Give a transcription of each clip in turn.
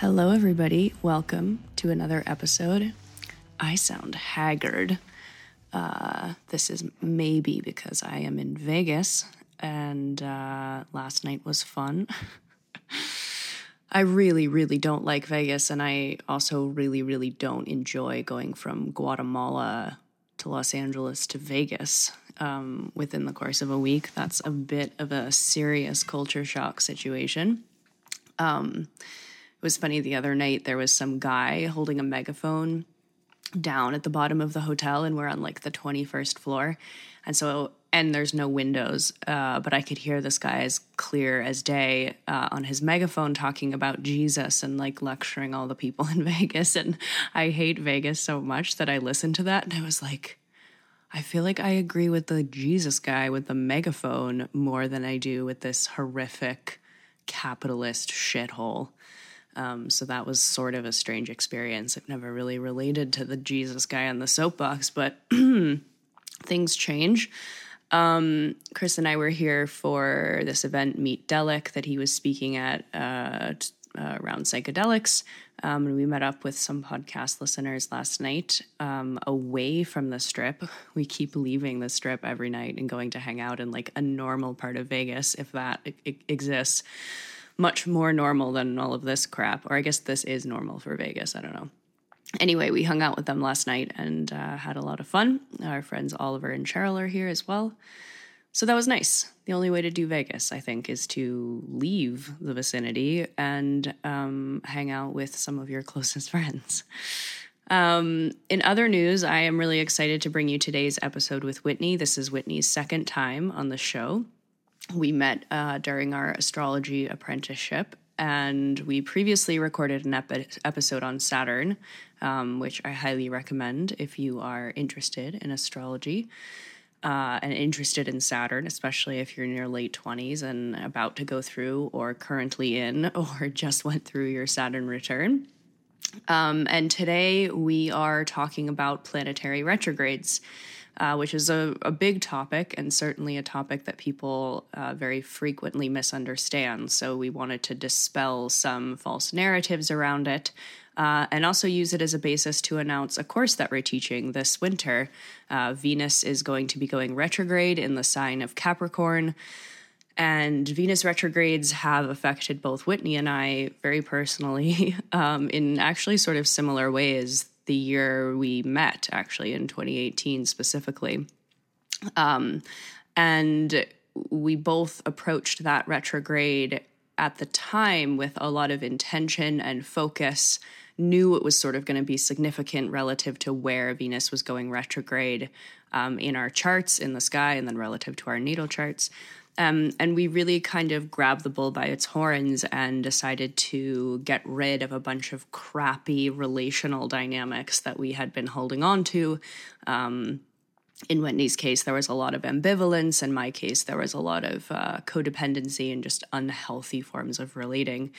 Hello, everybody. Welcome to another episode. I sound haggard. Uh, this is maybe because I am in Vegas and uh, last night was fun. I really, really don't like Vegas, and I also really, really don't enjoy going from Guatemala to Los Angeles to Vegas um, within the course of a week. That's a bit of a serious culture shock situation. Um, it was funny the other night, there was some guy holding a megaphone down at the bottom of the hotel, and we're on like the 21st floor. And so, and there's no windows, uh, but I could hear this guy as clear as day uh, on his megaphone talking about Jesus and like lecturing all the people in Vegas. And I hate Vegas so much that I listened to that and I was like, I feel like I agree with the Jesus guy with the megaphone more than I do with this horrific capitalist shithole. Um, so that was sort of a strange experience. I've never really related to the Jesus guy on the soapbox, but things change. Um, Chris and I were here for this event, Meet Delic, that he was speaking at uh, uh, around psychedelics. Um, and we met up with some podcast listeners last night um, away from the strip. We keep leaving the strip every night and going to hang out in like a normal part of Vegas, if that I- exists much more normal than all of this crap. Or I guess this is normal for Vegas. I don't know. Anyway, we hung out with them last night and uh, had a lot of fun. Our friends Oliver and Cheryl are here as well. So that was nice. The only way to do Vegas, I think, is to leave the vicinity and um, hang out with some of your closest friends. Um, in other news, I am really excited to bring you today's episode with Whitney. This is Whitney's second time on the show we met uh, during our astrology apprenticeship, and we previously recorded an epi- episode on Saturn, um, which I highly recommend if you are interested in astrology. Uh, and interested in Saturn, especially if you're in your late 20s and about to go through, or currently in, or just went through your Saturn return. Um, and today we are talking about planetary retrogrades uh, which is a, a, big topic and certainly a topic that people uh, very frequently misunderstand. So we wanted to dispel some false narratives around it. Uh, and also use it as a basis to announce a course that we're teaching this winter. Uh, Venus is going to be going retrograde in the sign of Capricorn. And Venus retrogrades have affected both Whitney and I very personally um, in actually sort of similar ways the year we met, actually, in 2018 specifically. Um, and we both approached that retrograde at the time with a lot of intention and focus knew it was sort of going to be significant relative to where Venus was going retrograde um, in our charts in the sky and then relative to our natal charts. Um, and we really kind of grabbed the bull by its horns and decided to get rid of a bunch of crappy relational dynamics that we had been holding on to. Um, in Whitney's case, there was a lot of ambivalence. In my case, there was a lot of uh, codependency and just unhealthy forms of relating.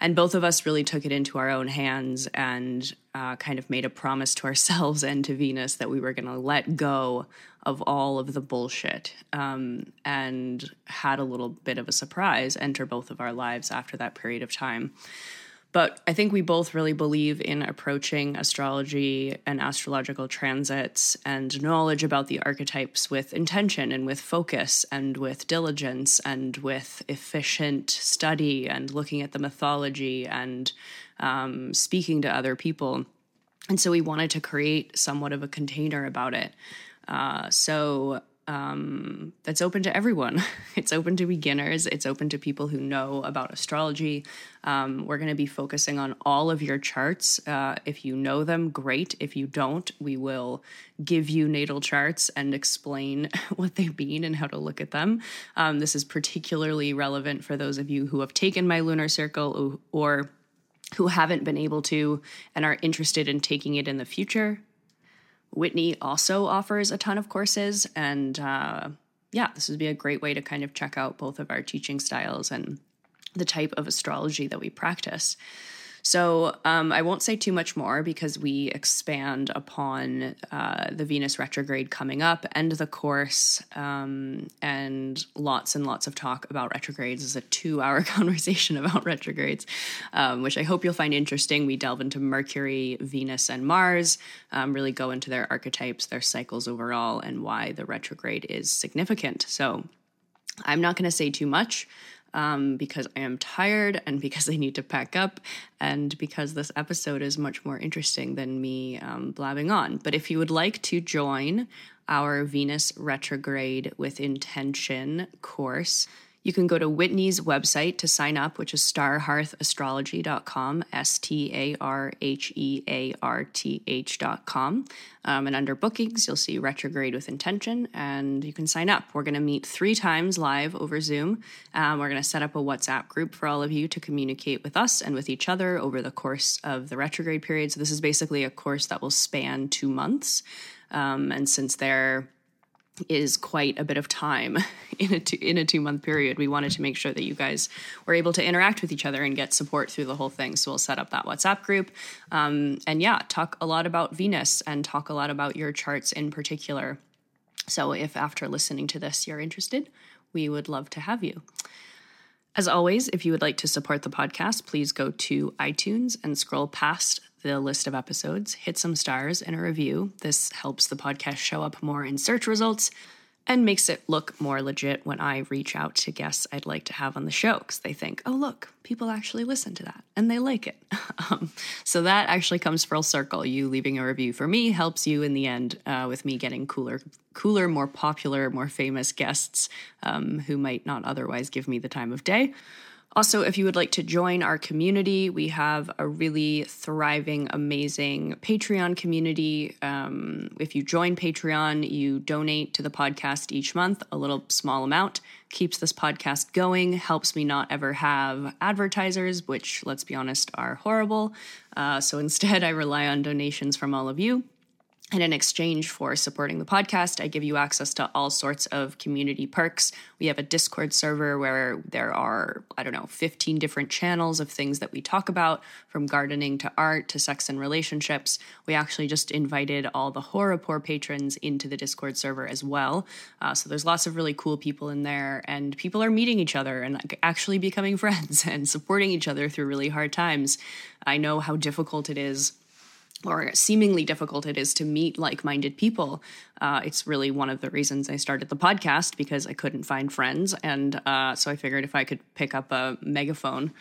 And both of us really took it into our own hands and uh, kind of made a promise to ourselves and to Venus that we were going to let go of all of the bullshit um, and had a little bit of a surprise enter both of our lives after that period of time. But I think we both really believe in approaching astrology and astrological transits and knowledge about the archetypes with intention and with focus and with diligence and with efficient study and looking at the mythology and um, speaking to other people And so we wanted to create somewhat of a container about it. Uh, so um, that's open to everyone. It's open to beginners. It's open to people who know about astrology. Um, we're going to be focusing on all of your charts. Uh, if you know them, great. If you don't, we will give you natal charts and explain what they mean and how to look at them. Um, this is particularly relevant for those of you who have taken my lunar circle or who haven't been able to and are interested in taking it in the future. Whitney also offers a ton of courses, and uh, yeah, this would be a great way to kind of check out both of our teaching styles and the type of astrology that we practice. So um, I won't say too much more because we expand upon uh, the Venus retrograde coming up, end the course, um, and lots and lots of talk about retrogrades. Is a two-hour conversation about retrogrades, um, which I hope you'll find interesting. We delve into Mercury, Venus, and Mars, um, really go into their archetypes, their cycles overall, and why the retrograde is significant. So I'm not going to say too much um, because I am tired and because I need to pack up and because this episode is much more interesting than me um, blabbing on. But if you would like to join our Venus retrograde with intention course, you can go to Whitney's website to sign up, which is starhearthastrology.com, S T A R H E A R T H.com. Um, and under bookings, you'll see retrograde with intention, and you can sign up. We're going to meet three times live over Zoom. Um, we're going to set up a WhatsApp group for all of you to communicate with us and with each other over the course of the retrograde period. So, this is basically a course that will span two months. Um, and since they're is quite a bit of time in a two, in a two month period. We wanted to make sure that you guys were able to interact with each other and get support through the whole thing. So we'll set up that WhatsApp group, um, and yeah, talk a lot about Venus and talk a lot about your charts in particular. So if after listening to this you're interested, we would love to have you. As always, if you would like to support the podcast, please go to iTunes and scroll past the list of episodes, hit some stars and a review. This helps the podcast show up more in search results and makes it look more legit when I reach out to guests I'd like to have on the show because they think, oh, look, people actually listen to that and they like it. um, so that actually comes full circle. You leaving a review for me helps you in the end uh, with me getting cooler, cooler, more popular, more famous guests um, who might not otherwise give me the time of day. Also, if you would like to join our community, we have a really thriving, amazing Patreon community. Um, if you join Patreon, you donate to the podcast each month, a little small amount, keeps this podcast going, helps me not ever have advertisers, which, let's be honest, are horrible. Uh, so instead, I rely on donations from all of you. And in exchange for supporting the podcast, I give you access to all sorts of community perks. We have a Discord server where there are, I don't know, 15 different channels of things that we talk about, from gardening to art to sex and relationships. We actually just invited all the Horrorpore patrons into the Discord server as well. Uh, so there's lots of really cool people in there, and people are meeting each other and actually becoming friends and supporting each other through really hard times. I know how difficult it is or seemingly difficult it is to meet like minded people. Uh, it's really one of the reasons I started the podcast because I couldn't find friends. And uh, so I figured if I could pick up a megaphone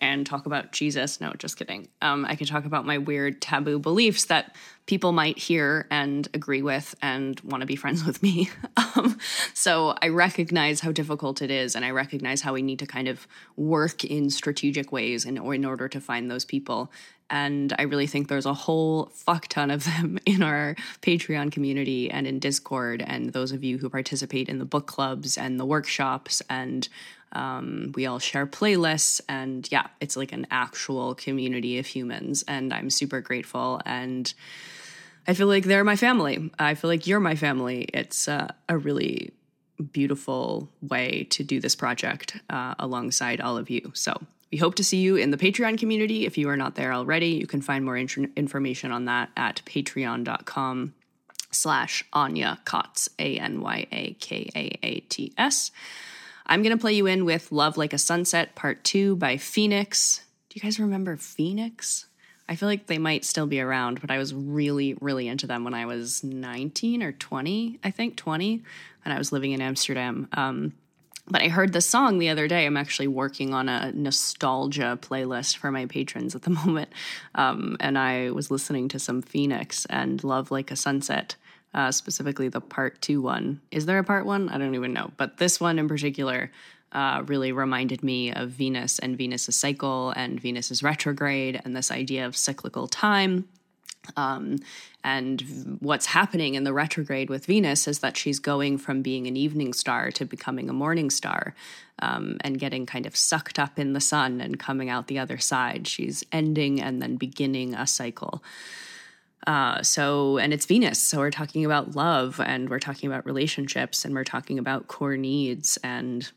and talk about Jesus, no, just kidding, um, I could talk about my weird taboo beliefs that people might hear and agree with and want to be friends with me. um, so I recognize how difficult it is, and I recognize how we need to kind of work in strategic ways in, in order to find those people. And I really think there's a whole fuck ton of them in our Patreon community and in Discord, and those of you who participate in the book clubs and the workshops. And um, we all share playlists. And yeah, it's like an actual community of humans. And I'm super grateful. And I feel like they're my family. I feel like you're my family. It's uh, a really beautiful way to do this project uh, alongside all of you. So we hope to see you in the Patreon community. If you are not there already, you can find more int- information on that at patreon.com slash Anya Kaats, A-N-Y-A-K-A-A-T-S. I'm going to play you in with Love Like a Sunset Part 2 by Phoenix. Do you guys remember Phoenix? I feel like they might still be around, but I was really, really into them when I was 19 or 20, I think 20, and I was living in Amsterdam. Um, but I heard the song the other day. I'm actually working on a nostalgia playlist for my patrons at the moment. Um, and I was listening to some Phoenix and Love Like a Sunset, uh, specifically the part two one. Is there a part one? I don't even know. But this one in particular uh, really reminded me of Venus and Venus's cycle and Venus's retrograde and this idea of cyclical time. Um, and what's happening in the retrograde with Venus is that she's going from being an evening star to becoming a morning star um, and getting kind of sucked up in the sun and coming out the other side. She's ending and then beginning a cycle. Uh, so, and it's Venus. So, we're talking about love and we're talking about relationships and we're talking about core needs and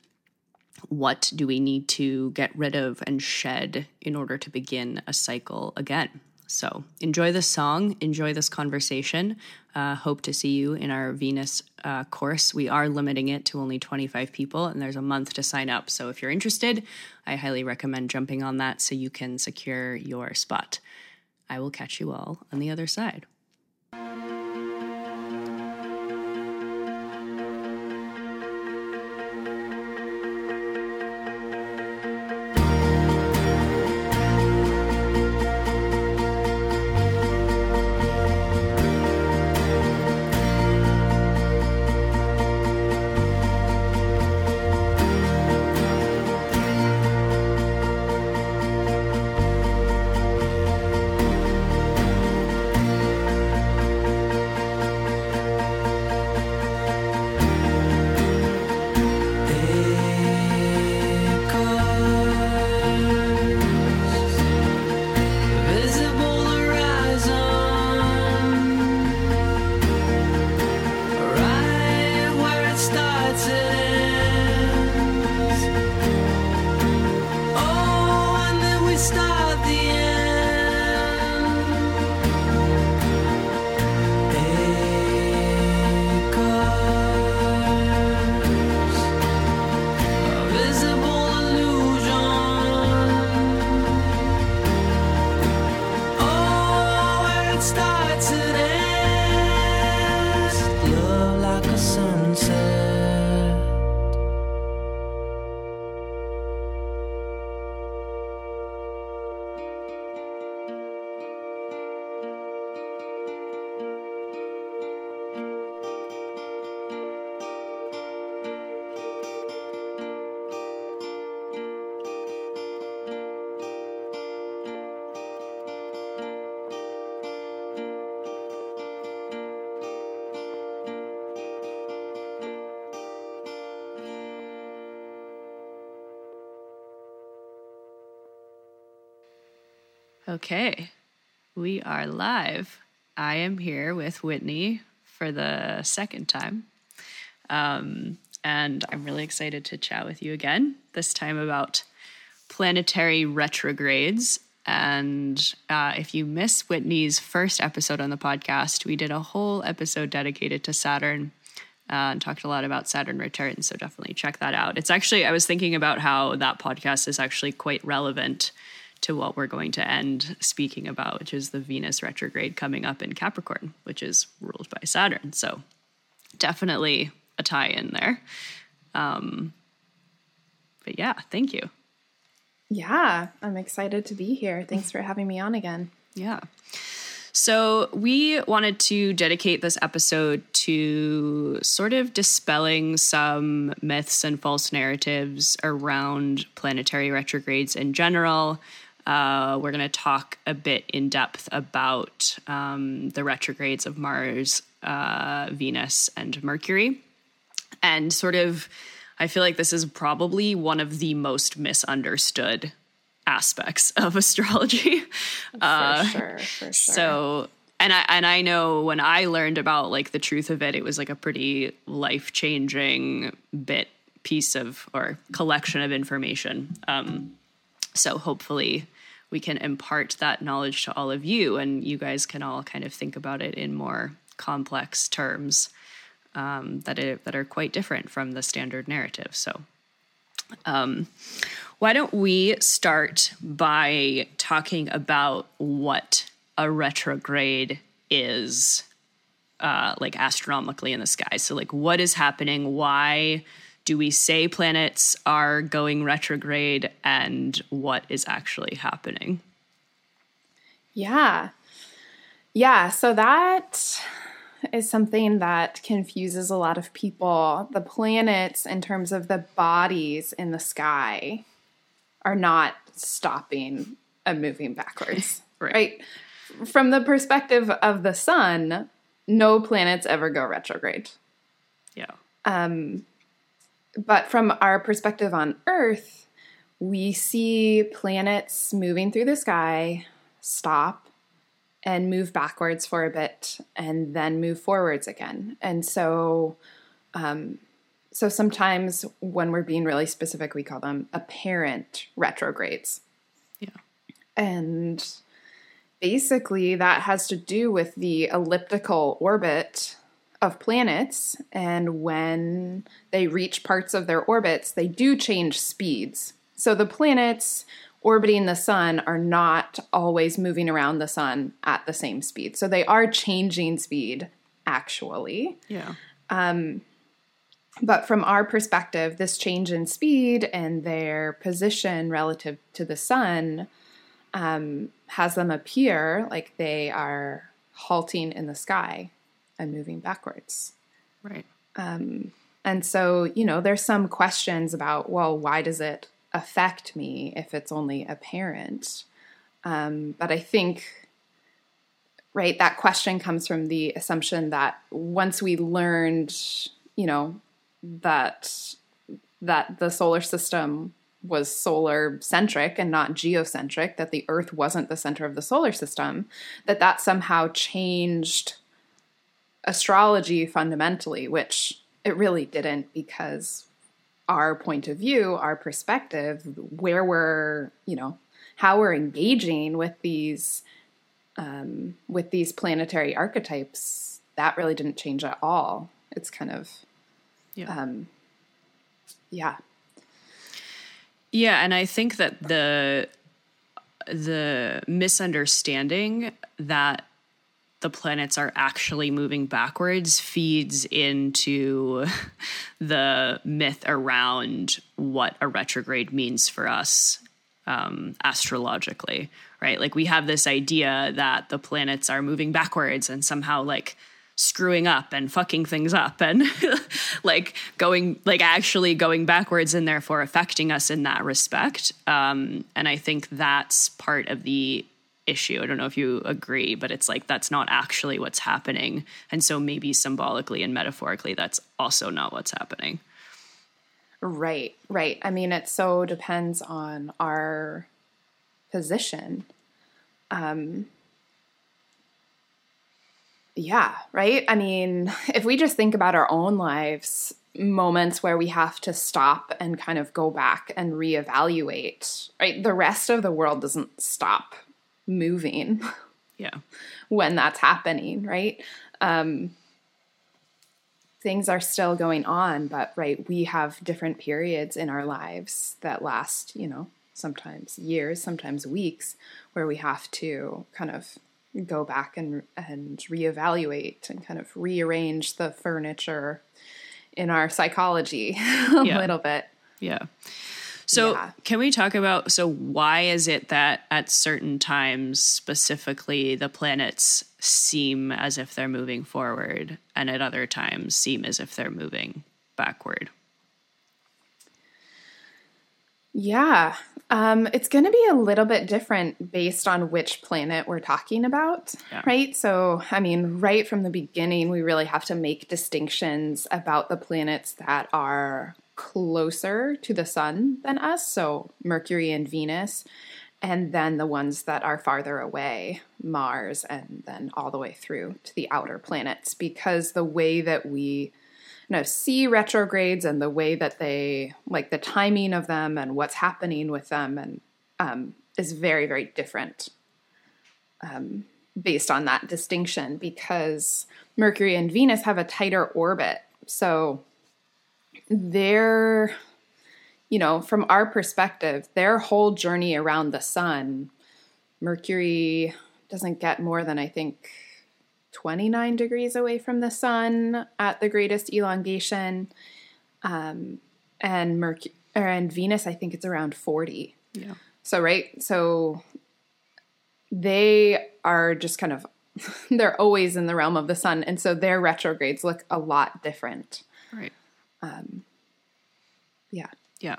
what do we need to get rid of and shed in order to begin a cycle again? So enjoy this song, enjoy this conversation. Uh, hope to see you in our Venus uh, course. We are limiting it to only 25 people, and there's a month to sign up. So if you're interested, I highly recommend jumping on that so you can secure your spot. I will catch you all on the other side. Okay, we are live. I am here with Whitney for the second time. Um, and I'm really excited to chat with you again, this time about planetary retrogrades. And uh, if you miss Whitney's first episode on the podcast, we did a whole episode dedicated to Saturn uh, and talked a lot about Saturn returns. So definitely check that out. It's actually, I was thinking about how that podcast is actually quite relevant to what we're going to end speaking about, which is the Venus retrograde coming up in Capricorn, which is ruled by Saturn. So definitely a tie in there. Um, but yeah, thank you. Yeah, I'm excited to be here. Thanks for having me on again. Yeah. So, we wanted to dedicate this episode to sort of dispelling some myths and false narratives around planetary retrogrades in general, uh, we're going to talk a bit in depth about um, the retrogrades of Mars, uh, Venus, and Mercury. And sort of, I feel like this is probably one of the most misunderstood aspects of astrology. For uh, sure, for sure. So, and I and I know when I learned about like the truth of it, it was like a pretty life changing bit piece of or collection of information. Um, so hopefully we can impart that knowledge to all of you, and you guys can all kind of think about it in more complex terms um, that are, that are quite different from the standard narrative. So, um, why don't we start by talking about what a retrograde is, uh, like astronomically in the sky? So, like, what is happening? Why do we say planets are going retrograde and what is actually happening? Yeah. Yeah. So that is something that confuses a lot of people. The planets, in terms of the bodies in the sky, are not stopping and moving backwards. right. right? From the perspective of the sun, no planets ever go retrograde. Yeah. Um, but from our perspective on Earth, we see planets moving through the sky, stop, and move backwards for a bit, and then move forwards again. And so, um, so sometimes when we're being really specific, we call them apparent retrogrades. Yeah. And basically, that has to do with the elliptical orbit of planets. And when they reach parts of their orbits, they do change speeds. So the planets orbiting the sun are not always moving around the sun at the same speed. So they are changing speed actually. Yeah. Um, but from our perspective, this change in speed and their position relative to the sun um, has them appear like they are halting in the sky moving backwards. Right. Um, and so, you know, there's some questions about, well, why does it affect me if it's only apparent? Um, but I think, right, that question comes from the assumption that once we learned, you know, that that the solar system was solar centric and not geocentric that the earth wasn't the center of the solar system that that somehow changed astrology fundamentally, which it really didn't because our point of view, our perspective, where we're, you know, how we're engaging with these um, with these planetary archetypes, that really didn't change at all. It's kind of, yeah, um, yeah, yeah, and I think that the the misunderstanding that the planets are actually moving backwards feeds into the myth around what a retrograde means for us um, astrologically, right? Like we have this idea that the planets are moving backwards and somehow like screwing up and fucking things up and like going like actually going backwards and therefore affecting us in that respect um, and i think that's part of the issue. I don't know if you agree, but it's like that's not actually what's happening. And so maybe symbolically and metaphorically, that's also not what's happening. Right, right. I mean, it so depends on our position. Um, yeah, right. I mean, if we just think about our own lives, moments where we have to stop and kind of go back and reevaluate, right? The rest of the world doesn't stop moving yeah. when that's happening right? Um things are still going on but right we have different periods in our lives that last you know sometimes years sometimes weeks where we have to kind of go back and and reevaluate and kind of rearrange the furniture in our psychology a yeah. little bit. Yeah so, yeah. can we talk about so why is it that at certain times specifically the planets seem as if they're moving forward and at other times seem as if they're moving backward? Yeah, um, it's going to be a little bit different based on which planet we're talking about, yeah. right? So, I mean, right from the beginning, we really have to make distinctions about the planets that are closer to the sun than us, so Mercury and Venus, and then the ones that are farther away, Mars, and then all the way through to the outer planets, because the way that we you know, see retrogrades and the way that they like the timing of them and what's happening with them and um, is very very different um, based on that distinction because Mercury and Venus have a tighter orbit, so their you know from our perspective their whole journey around the sun mercury doesn't get more than i think 29 degrees away from the sun at the greatest elongation um, and Mercury and Venus, I think it's around 40. Yeah. So, right? So they are just kind of, they're always in the realm of the sun. And so their retrogrades look a lot different. Right. Yeah. Yeah.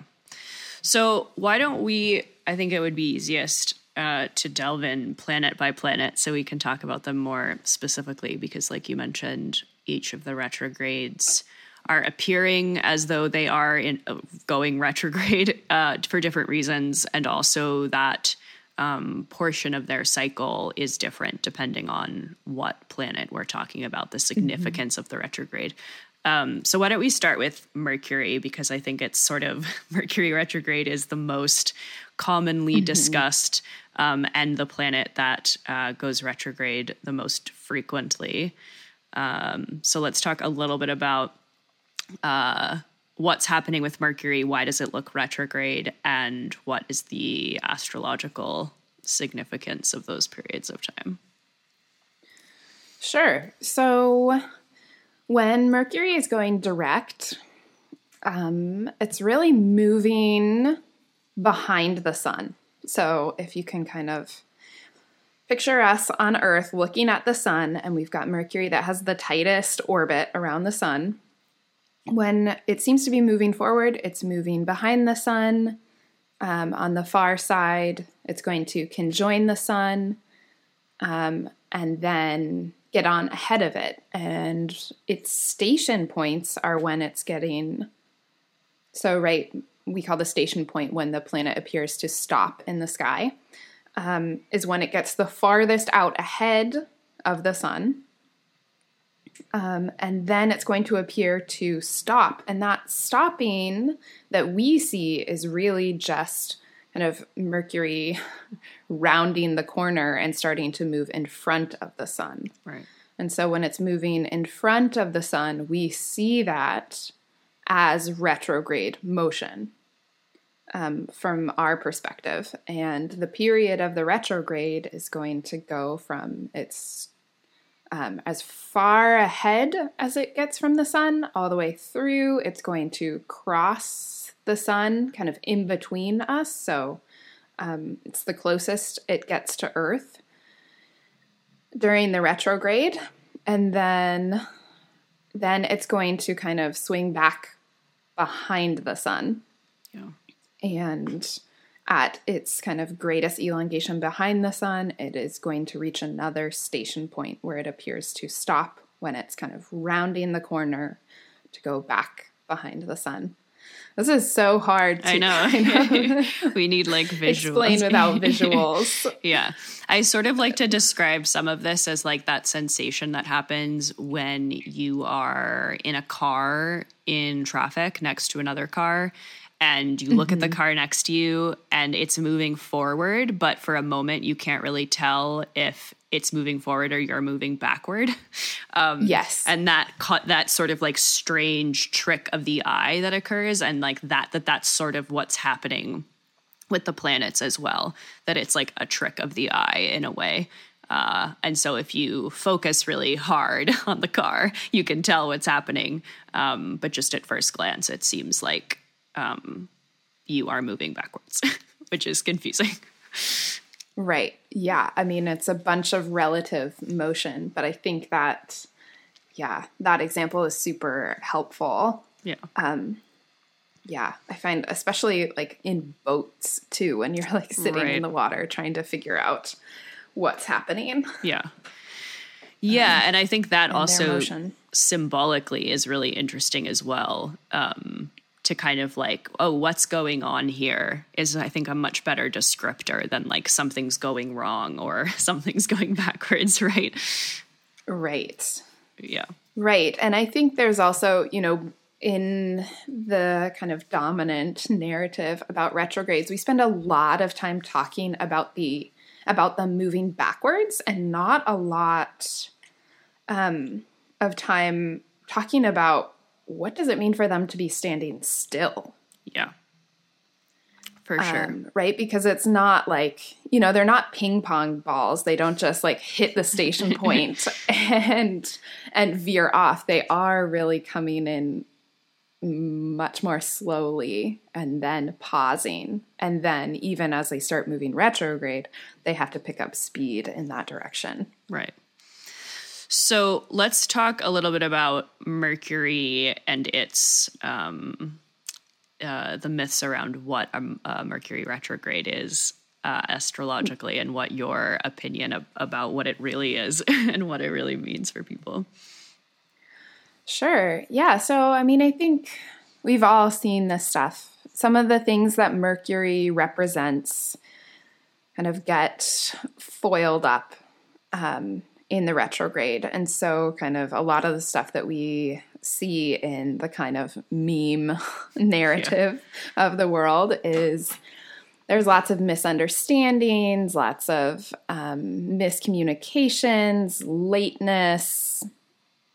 So why don't we? I think it would be easiest uh, to delve in planet by planet, so we can talk about them more specifically. Because, like you mentioned, each of the retrogrades are appearing as though they are in uh, going retrograde uh, for different reasons, and also that um, portion of their cycle is different depending on what planet we're talking about. The significance of the retrograde. Um, so why don't we start with Mercury because I think it's sort of Mercury retrograde is the most commonly discussed um, and the planet that uh, goes retrograde the most frequently. Um, so let's talk a little bit about uh, what's happening with Mercury. Why does it look retrograde, and what is the astrological significance of those periods of time? Sure. So when Mercury is going direct, um, it's really moving behind the sun. So if you can kind of picture us on Earth looking at the sun, and we've got Mercury that has the tightest orbit around the sun. When it seems to be moving forward, it's moving behind the sun. Um, on the far side, it's going to conjoin the sun um, and then get on ahead of it. And its station points are when it's getting. So, right, we call the station point when the planet appears to stop in the sky, um, is when it gets the farthest out ahead of the sun. Um, and then it's going to appear to stop. And that stopping that we see is really just kind of Mercury rounding the corner and starting to move in front of the sun. Right. And so when it's moving in front of the sun, we see that as retrograde motion um, from our perspective. And the period of the retrograde is going to go from its um, as far ahead as it gets from the sun all the way through. It's going to cross the sun kind of in between us. So um, it's the closest it gets to Earth during the retrograde. And then then it's going to kind of swing back behind the sun. Yeah. And at its kind of greatest elongation behind the sun, it is going to reach another station point where it appears to stop when it's kind of rounding the corner to go back behind the sun. This is so hard to I know. kind of we need like visuals. explain without visuals. yeah. I sort of like to describe some of this as like that sensation that happens when you are in a car in traffic next to another car and you look at the mm-hmm. car next to you and it's moving forward, but for a moment you can't really tell if it's moving forward or you're moving backward. Um, Yes. and that that sort of like strange trick of the eye that occurs, and like that that that's sort of what's happening with the planets as well. That it's like a trick of the eye in a way. Uh, and so if you focus really hard on the car, you can tell what's happening. Um, but just at first glance, it seems like um, you are moving backwards, which is confusing. Right. Yeah. I mean, it's a bunch of relative motion, but I think that, yeah, that example is super helpful. Yeah. Um, Yeah. I find, especially like in boats too, when you're like sitting Right. in the water trying to figure out what's happening. Yeah. Yeah, and I think that also symbolically is really interesting as well. Um, to kind of like, oh, what's going on here is, I think, a much better descriptor than like something's going wrong or something's going backwards, right? Right. Yeah. Right. And I think there's also, you know, in the kind of dominant narrative about retrogrades, we spend a lot of time talking about the about them moving backwards and not a lot um, of time talking about what does it mean for them to be standing still Yeah. For sure. um, right? Because it's not like you know they're not ping pong balls. They don't just like hit the station point and and veer off. They are really coming in much more slowly and then pausing. And then, even as they start moving retrograde, they have to pick up speed in that direction. Right. So let's talk a little bit about Mercury and its um, uh, the myths around what a, a Mercury retrograde is uh, astrologically, and what your opinion about what it really is and what it really means for people. Sure. Yeah. So, I mean, I think we've all seen this stuff. Some of the things that Mercury represents kind of get foiled up um, in the retrograde. And so, kind of a lot of the stuff that we see in the kind of meme narrative yeah. of the world is there's lots of misunderstandings, lots of um, miscommunications, lateness,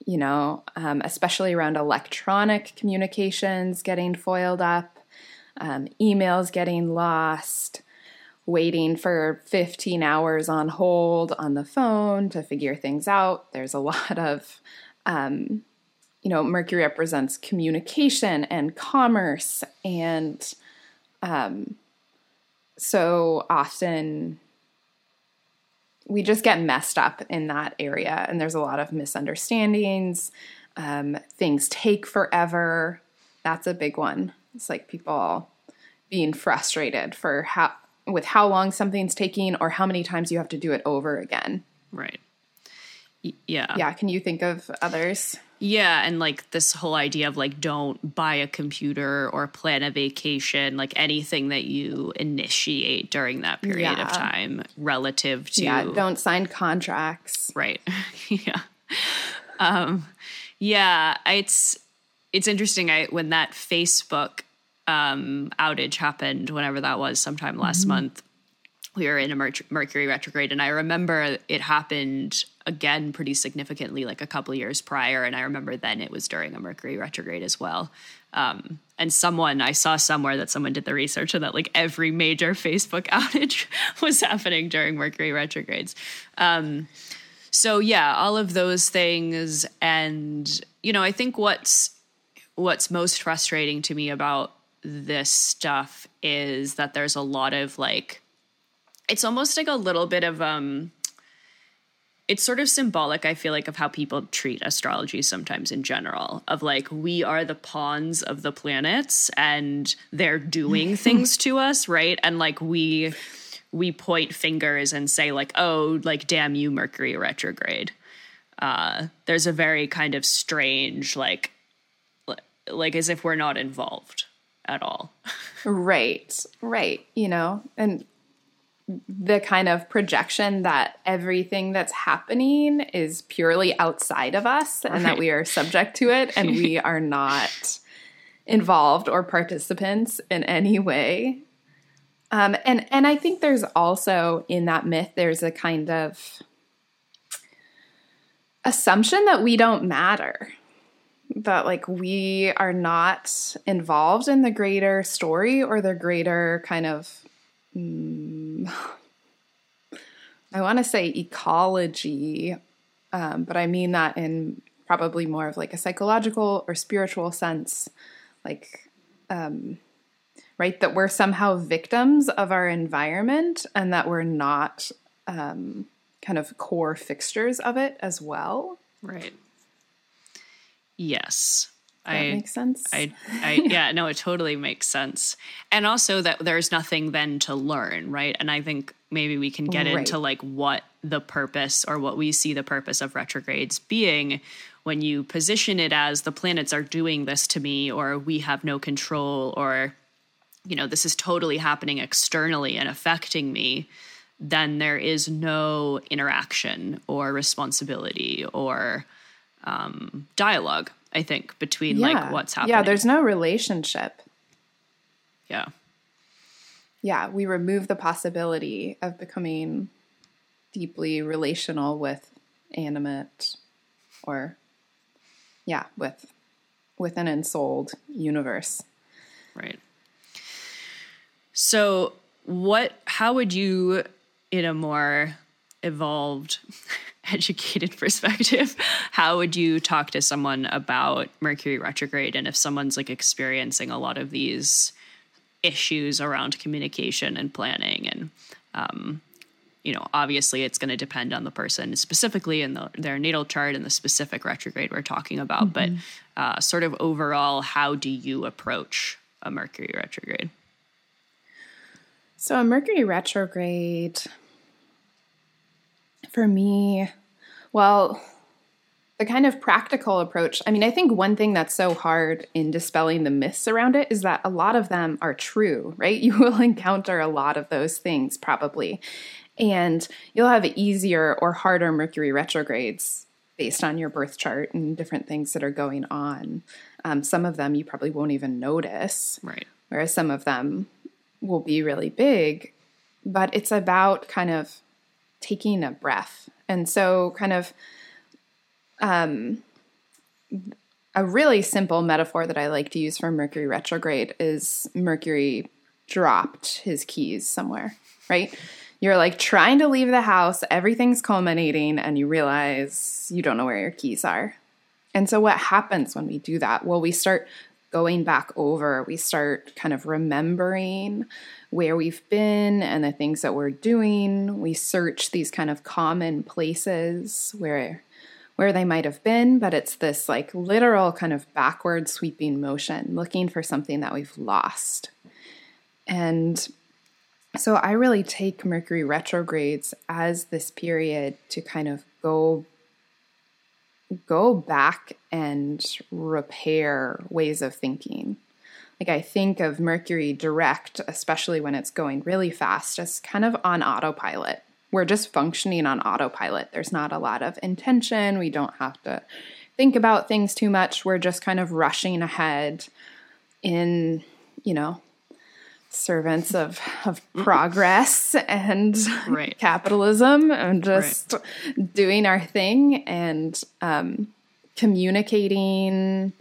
you know, um, especially around electronic communications getting foiled up, um, emails getting lost, waiting for 15 hours on hold on the phone to figure things out. There's a lot of, um, you know, Mercury represents communication and commerce. And um, so often we just get messed up in that area and there's a lot of misunderstandings um, things take forever that's a big one it's like people being frustrated for how with how long something's taking or how many times you have to do it over again right yeah yeah can you think of others yeah, and like this whole idea of like don't buy a computer or plan a vacation, like anything that you initiate during that period yeah. of time relative to Yeah, don't sign contracts. Right. yeah. Um yeah, it's it's interesting I when that Facebook um outage happened whenever that was sometime last mm-hmm. month we were in a Mercury retrograde, and I remember it happened again pretty significantly, like a couple years prior. And I remember then it was during a Mercury retrograde as well. Um, and someone I saw somewhere that someone did the research and that like every major Facebook outage was happening during Mercury retrogrades. Um, so yeah, all of those things, and you know, I think what's what's most frustrating to me about this stuff is that there's a lot of like it's almost like a little bit of um it's sort of symbolic i feel like of how people treat astrology sometimes in general of like we are the pawns of the planets and they're doing things to us right? And like we we point fingers and say like oh like damn you mercury retrograde. Uh there's a very kind of strange like like as if we're not involved at all. Right right you know and the kind of projection that everything that's happening is purely outside of us and that we are subject to it and we are not involved or participants in any way. Um, and and I think there's also in that myth there's a kind of assumption that we don't matter that like we are not involved in the greater story or the greater kind of mm, I want to say ecology, um, but I mean that in probably more of like a psychological or spiritual sense, like, um, right, that we're somehow victims of our environment and that we're not um, kind of core fixtures of it as well. Right. Yes. That I, makes sense. I, I, yeah, no, it totally makes sense. And also that there's nothing then to learn, right? And I think maybe we can get right. into like what the purpose or what we see the purpose of retrogrades being when you position it as the planets are doing this to me or we have no control or you know this is totally happening externally and affecting me then there is no interaction or responsibility or um, dialogue I think, between yeah. like what's happening. Yeah, there's no relationship. Yeah. Yeah, we remove the possibility of becoming deeply relational with animate or yeah, with with an ensouled universe. Right. So, what how would you in a more evolved educated perspective how would you talk to someone about mercury retrograde? And if someone's like experiencing a lot of these issues around communication and planning and um, you know obviously it's going to depend on the person specifically in the, their natal chart and the specific retrograde we're talking about. Mm-hmm. but uh, sort of overall how do you approach a mercury retrograde? So a mercury retrograde for me well the kind of practical approach. I mean, I think one thing that's so hard in dispelling the myths around it is that a lot of them are true, right? You will encounter a lot of those things probably. And you'll have easier or harder Mercury retrogrades based on your birth chart and different things that are going on. Um, some of them you probably won't even notice. Right. Whereas some of them will be really big. But it's about kind of taking a breath. And so, kind of, um, a really simple metaphor that I like to use for Mercury retrograde is Mercury dropped his keys somewhere, right? You're like trying to leave the house, everything's culminating, and you realize you don't know where your keys are. And so, what happens when we do that? Well, we start going back over, we start kind of remembering where we've been and the things that we're doing. We search these kind of common places where where they might have been, but it's this like literal kind of backward sweeping motion, looking for something that we've lost. And so I really take Mercury retrogrades as this period to kind of go go back and repair ways of thinking. Like I think of Mercury direct, especially when it's going really fast, as kind of on autopilot we're just functioning on autopilot. There's not a lot of intention. We don't have to think about things too much. We're just kind of rushing ahead in, you know, servants of, of progress and right. capitalism and just right. doing our thing and um, communicating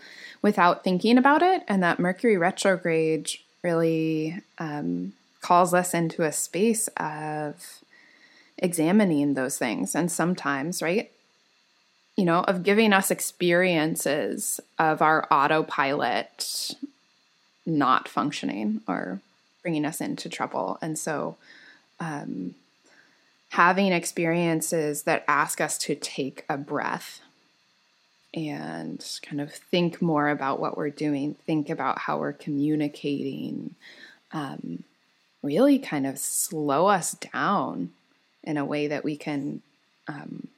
without thinking about it. And that Mercury retrograde really um, calls us into a space of examining those things. And sometimes, right, you know, of giving us experiences of our autopilot not functioning or bringing us into trouble. And so, um, having experiences that ask us to take a breath and kind of think more about what we're doing, think about how we're communicating, um, really kind of slow us down in a way that we can um,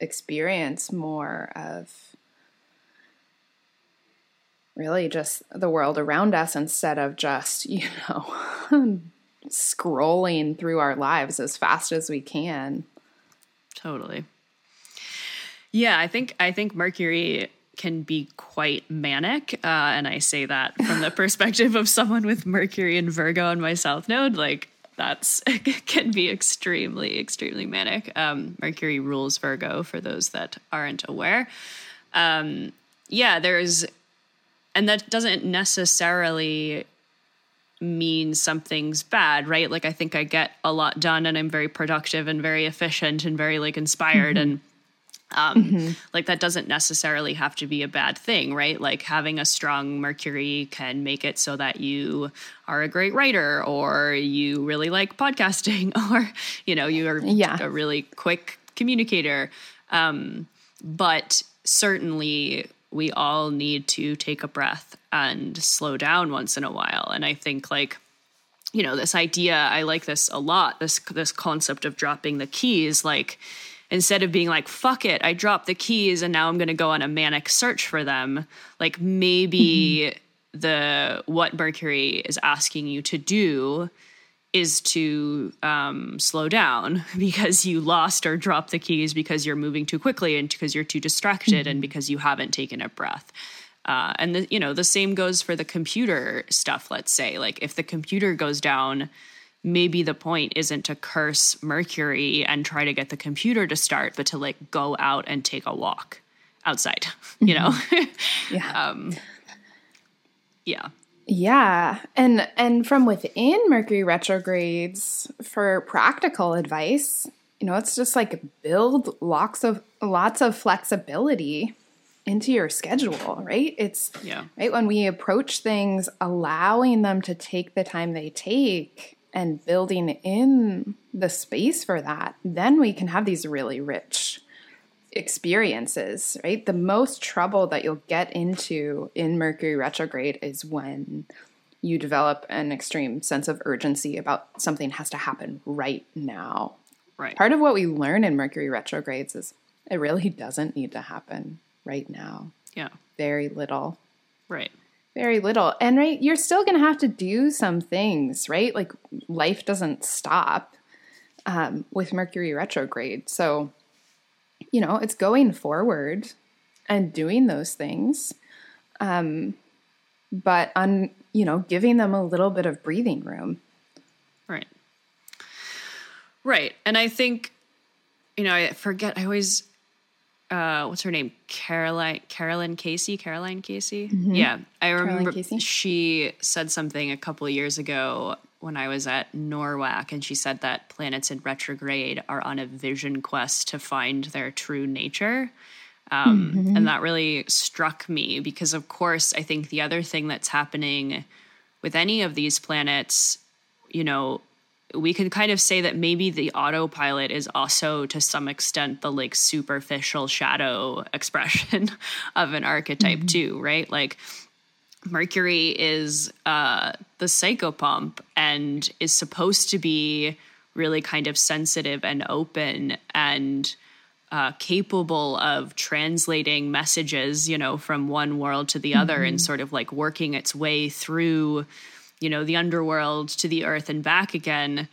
experience more of really just the world around us instead of just, you know, scrolling through our lives as fast as we can. Totally. Yeah, I think I think Mercury can be quite manic, uh, and I say that from the perspective of someone with Mercury and Virgo on my South Node. Like, that's can be extremely extremely manic um, mercury rules virgo for those that aren't aware um, yeah there's and that doesn't necessarily mean something's bad right like i think i get a lot done and i'm very productive and very efficient and very like inspired mm-hmm. and um, mm-hmm. Like that doesn't necessarily have to be a bad thing, right? Like having a strong Mercury can make it so that you are a great writer, or you really like podcasting, or you know you are yeah. a really quick communicator. Um, but certainly, we all need to take a breath and slow down once in a while. And I think like you know this idea, I like this a lot. This this concept of dropping the keys, like instead of being like fuck it i dropped the keys and now i'm going to go on a manic search for them like maybe mm-hmm. the what mercury is asking you to do is to um, slow down because you lost or dropped the keys because you're moving too quickly and because you're too distracted mm-hmm. and because you haven't taken a breath uh, and the, you know the same goes for the computer stuff let's say like if the computer goes down maybe the point isn't to curse Mercury and try to get the computer to start, but to like go out and take a walk outside, you know? Mm-hmm. yeah. um, yeah. Yeah. And and from within Mercury retrogrades for practical advice, you know, it's just like build lots of lots of flexibility into your schedule, right? It's Yeah. right when we approach things allowing them to take the time they take and building in the space for that, then we can have these really rich experiences, right? The most trouble that you'll get into in Mercury retrograde is when you develop an extreme sense of urgency about something has to happen right now. Right. Part of what we learn in Mercury retrogrades is it really doesn't need to happen right now. Yeah. Very little. Right. Very little. And right, you're still going to have to do some things, right? Like life doesn't stop um, with Mercury retrograde. So, you know, it's going forward and doing those things. Um, but on, you know, giving them a little bit of breathing room. Right. Right. And I think, you know, I forget, I always, uh, what's her name? Caroline, Carolyn Casey, Caroline Casey. Yeah. I remember she said something a couple of years ago when I was at NORWAC, and she said that planets in retrograde are on a vision quest to find their true nature. Um, And that really struck me because, of course, I think the other thing that's happening with any of these planets, you know, we could kind of say that maybe the autopilot is also to some extent the like superficial shadow expression of an archetype too, right? Like Mercury is uh, the psychopomp and is supposed to be really kind of sensitive and open and uh, capable of translating messages, you know, from one world to the other and sort of like working its way through, you know, the underworld to the earth and back again.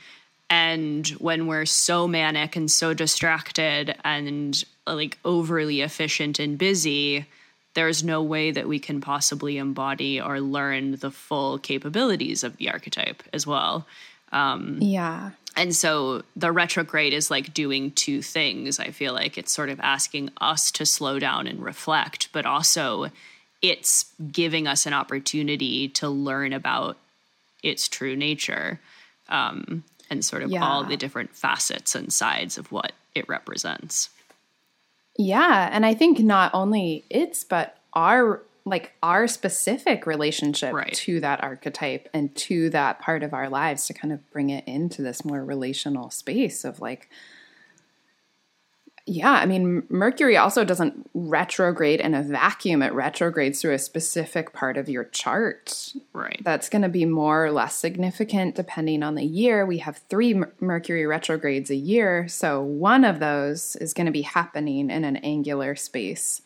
And when we're so manic and so distracted and like overly efficient and busy, there's no way that we can possibly embody or learn the full capabilities of the archetype as well. Um, yeah. And so the retrograde is like doing two things. I feel like it's sort of asking us to slow down and reflect, but also it's giving us an opportunity to learn about its true nature um, and sort of all the different facets and sides of what it represents. Yeah, and I think not only its but our like our specific relationship Right. to that archetype and to that part of our lives to kind of bring it into this more relational space of like yeah, I mean Mercury also doesn't retrograde in a vacuum. It retrogrades through a specific part of your chart Right. that's going to be more or less significant depending on the year. We have three Mercury retrogrades a year, so one of those is going to be happening in an angular space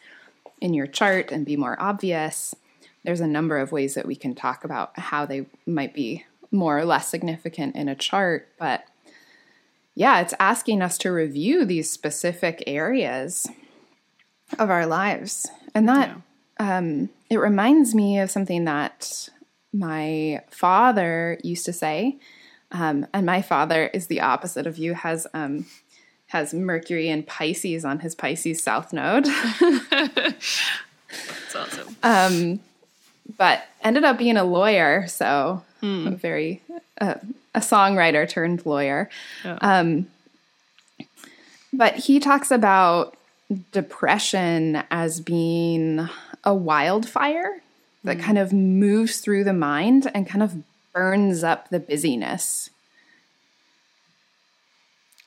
in your chart and be more obvious. There's a number of ways that we can talk about how they might be more or less significant in a chart, but yeah, it's asking us to review these specific areas of our lives. And that um, it reminds me of something that my father used to say. Um, and my father is the opposite of you, has um, has Mercury and Pisces on his Pisces South Node, That's awesome. But ended up being a lawyer. So a very uh, a songwriter turned lawyer. Um, but he talks about depression as being a wildfire that kind of moves through the mind and kind of burns up the busyness.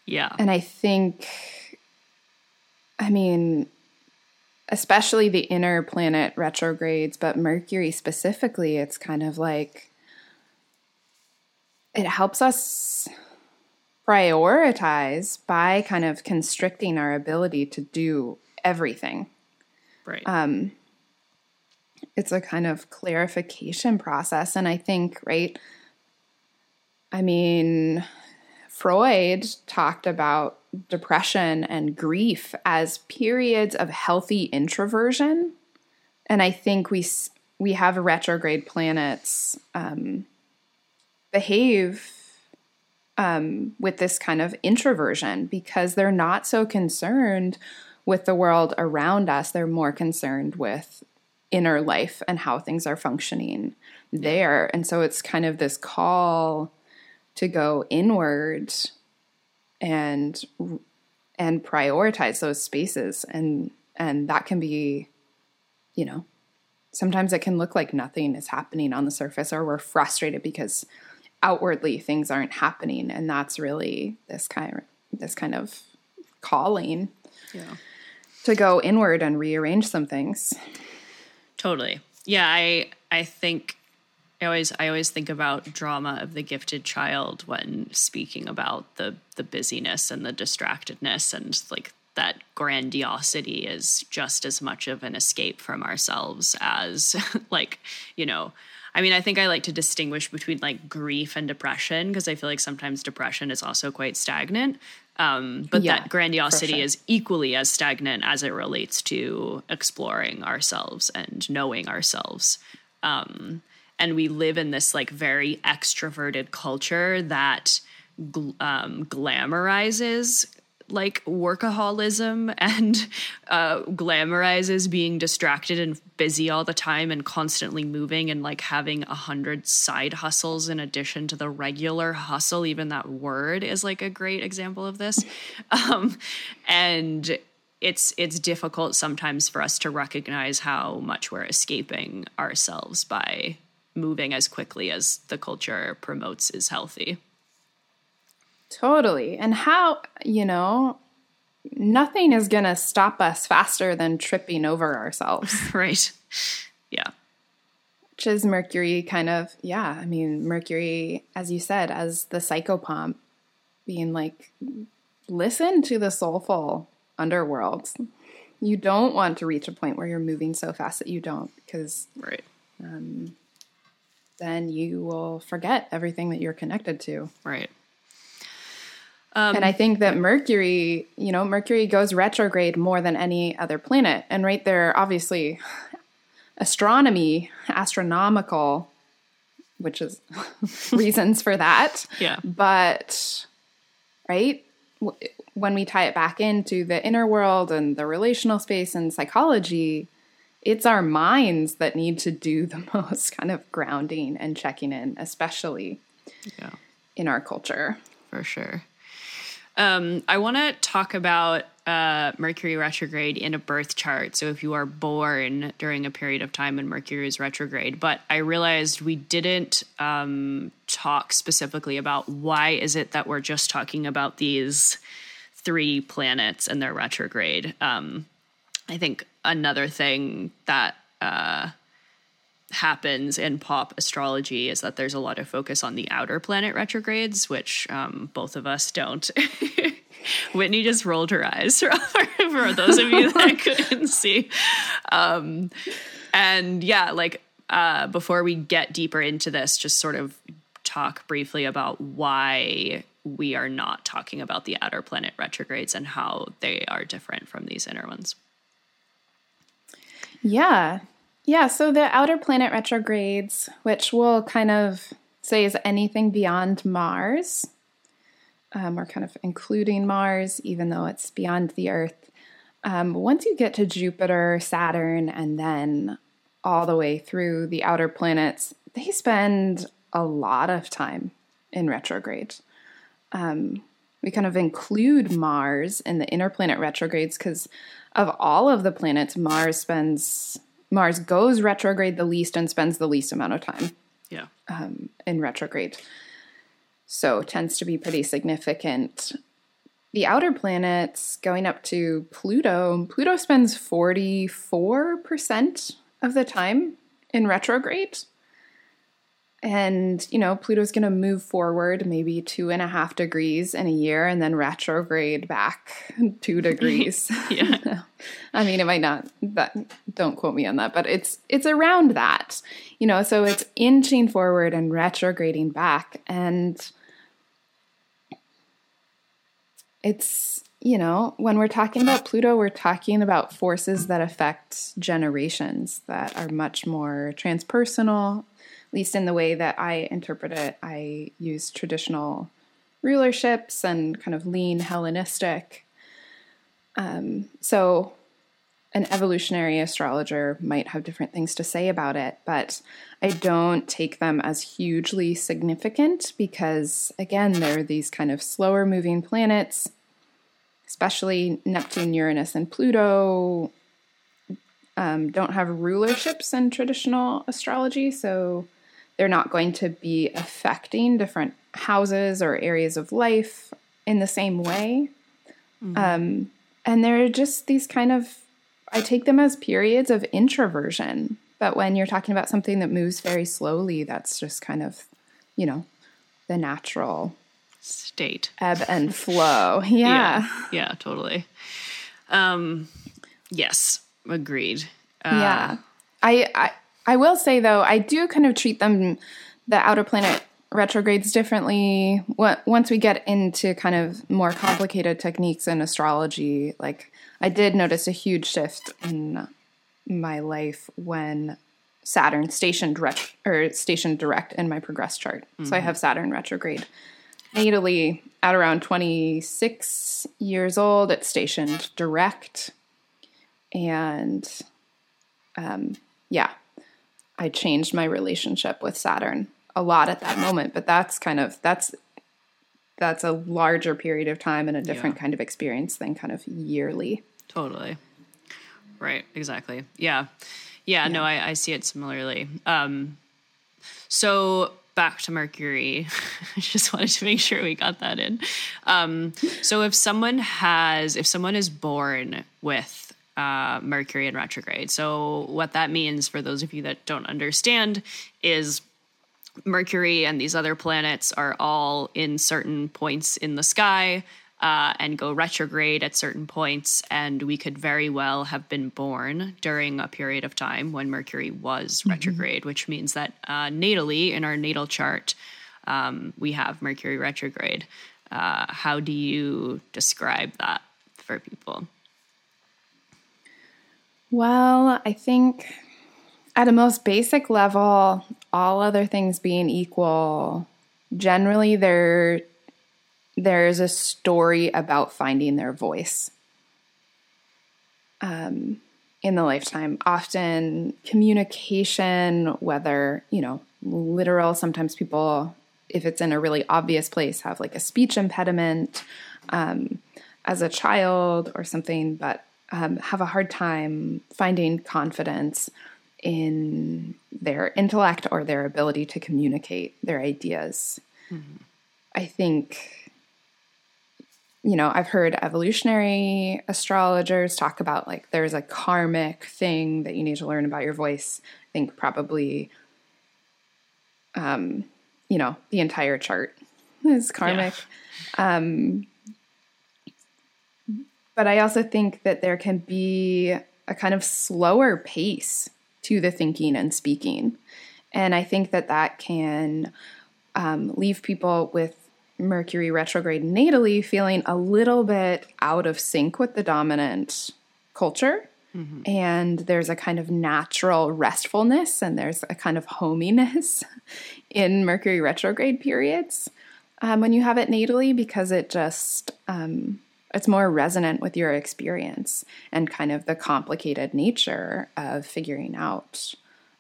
yeah. And I think, I mean, especially the inner planet retrogrades, but Mercury specifically, it's kind of like it helps us prioritize by kind of constricting our ability to do everything. Right. Um, It's a kind of clarification process. And I think, right, I mean, Freud talked about depression and grief as periods of healthy introversion, and I think we we have retrograde planets um, behave um, with this kind of introversion because they're not so concerned with the world around us; they're more concerned with inner life and how things are functioning there, and so it's kind of this call to go inward and and prioritize those spaces and and that can be you know sometimes it can look like nothing is happening on the surface or we're frustrated because outwardly things aren't happening and that's really this kind of this kind of calling Yeah. to go inward and rearrange some things Totally. Yeah, I I think I always I always think about drama of the gifted child when speaking about the the busyness and the distractedness and like that grandiosity is just as much of an escape from ourselves as like, you know, I mean, I think I like to distinguish between like grief and depression because I feel like sometimes depression is also quite stagnant. Um, but Yeah, that grandiosity sure. is equally as stagnant as it relates to exploring ourselves and knowing ourselves. Um, and we live in this like very extroverted culture that gl- um, glamorizes like workaholism and uh, glamorizes being distracted and busy all the time and constantly moving and like having a hundred side hustles in addition to the regular hustle. Even that word is like a great example of this. Um, and it's it's difficult sometimes for us to recognize how much we're escaping ourselves by moving as quickly as the culture promotes is healthy. Totally. And how, you know, nothing is going to stop us faster than tripping over ourselves, right. Yeah. which is Mercury kind of, yeah. I mean, Mercury, as you said, as the psychopomp, being like, listen to the soulful underworld. You don't want to reach a point where you're moving so fast that you don't, because Right. Um, then you will forget everything that you're connected to. Right. and um, I think that Mercury, you know, Mercury goes retrograde more than any other planet. And right there, obviously, astronomy, astronomical, which is reasons for that. Yeah. But, right, when we tie it back into the inner world and the relational space and psychology, it's our minds that need to do the most kind of grounding and checking in, especially Yeah. in our culture. for sure. Um, I want to talk about uh, Mercury retrograde in a birth chart. So, if you are born during a period of time when Mercury is retrograde, but I realized we didn't um, talk specifically about why is it that we're just talking about these three planets and their retrograde. Um, I think another thing that uh, happens in pop astrology is that there's a lot of focus on the outer planet retrogrades, which um, both of us don't. Whitney just rolled her eyes for, those of you that couldn't see. Um, and yeah, like uh, before we get deeper into this, just sort of talk briefly about why we are not talking about the outer planet retrogrades and how they are different from these inner ones. Yeah. Yeah. So the outer planet retrogrades, which we'll kind of say is anything beyond Mars, um, or kind of including Mars, even though it's beyond the Earth. Um, once you get to Jupiter, Saturn, and then all the way through the outer planets, they spend a lot of time in retrograde. Um, we kind of include Mars in the inner planet retrogrades because of all of the planets, Mars spends Mars goes retrograde the least and spends the least amount of time Yeah. Um, in retrograde. So tends to be pretty significant. The outer planets going up to Pluto, Pluto spends 44% of the time in retrograde. And, you know, Pluto's going to move forward maybe two and a half degrees in a year and then retrograde back two degrees. Yeah. I mean, it might not. That don't quote me on that, but it's it's around that, you know. So it's inching forward and retrograding back, and it's you know when we're talking about Pluto, we're talking about forces that affect generations that are much more transpersonal, least in the way that I interpret it. I use traditional rulerships and kind of lean Hellenistic. Um, so an evolutionary astrologer might have different things to say about it, but I don't take them as hugely significant because, again, they're these kind of slower moving planets, especially Neptune, Uranus, and Pluto. Um, don't have rulerships in traditional astrology, so they're not going to be affecting different houses or areas of life in the same way. Mm-hmm. Um, and they're just these kind of I take them as periods of introversion. But when you're talking about something that moves very slowly, that's just kind of, you know, the natural state ebb and flow. Yeah. Yeah, yeah totally. Um, yes, agreed. Uh, yeah. I, I I will say though, I do kind of treat them the outer planet retrogrades differently once we get into kind of more complicated techniques in astrology like i did notice a huge shift in my life when saturn stationed ret- or stationed direct in my progress chart mm-hmm. so i mm-hmm. have saturn retrograde natally at around 26 years old it's stationed direct and um, yeah i changed my relationship with saturn a lot at that moment, but that's kind of that's that's a larger period of time and a different yeah. kind of experience than kind of yearly. Totally. Right, exactly. Yeah. Yeah, yeah. no, I, I see it similarly. Um so back to Mercury. I just wanted to make sure we got that in. Um, so if someone has, if someone is born with uh, Mercury in retrograde, so what that means for those of you that don't understand is Mercury and these other planets are all in certain points in the sky uh, and go retrograde at certain points. And we could very well have been born during a period of time when Mercury was mm-hmm. retrograde, which means that uh, natally in our natal chart, um, we have Mercury retrograde. Uh, how do you describe that for people? Well, I think at a most basic level, all other things being equal, generally there there's a story about finding their voice um, in the lifetime. Often communication, whether you know literal, sometimes people, if it's in a really obvious place, have like a speech impediment um, as a child or something, but um, have a hard time finding confidence in their intellect or their ability to communicate their ideas. Mm-hmm. I think, you know, I've heard evolutionary astrologers talk about like there's a karmic thing that you need to learn about your voice. I think probably, um, you know, the entire chart is karmic. Yeah. Um, but I also think that there can be a kind of slower pace to the thinking and speaking. And I think that that can um, leave people with Mercury retrograde natally feeling a little bit out of sync with the dominant culture. Mm-hmm. And there's a kind of natural restfulness and there's a kind of hominess in Mercury retrograde periods um, when you have it natally because it just um, it's more resonant with your experience and kind of the complicated nature of figuring out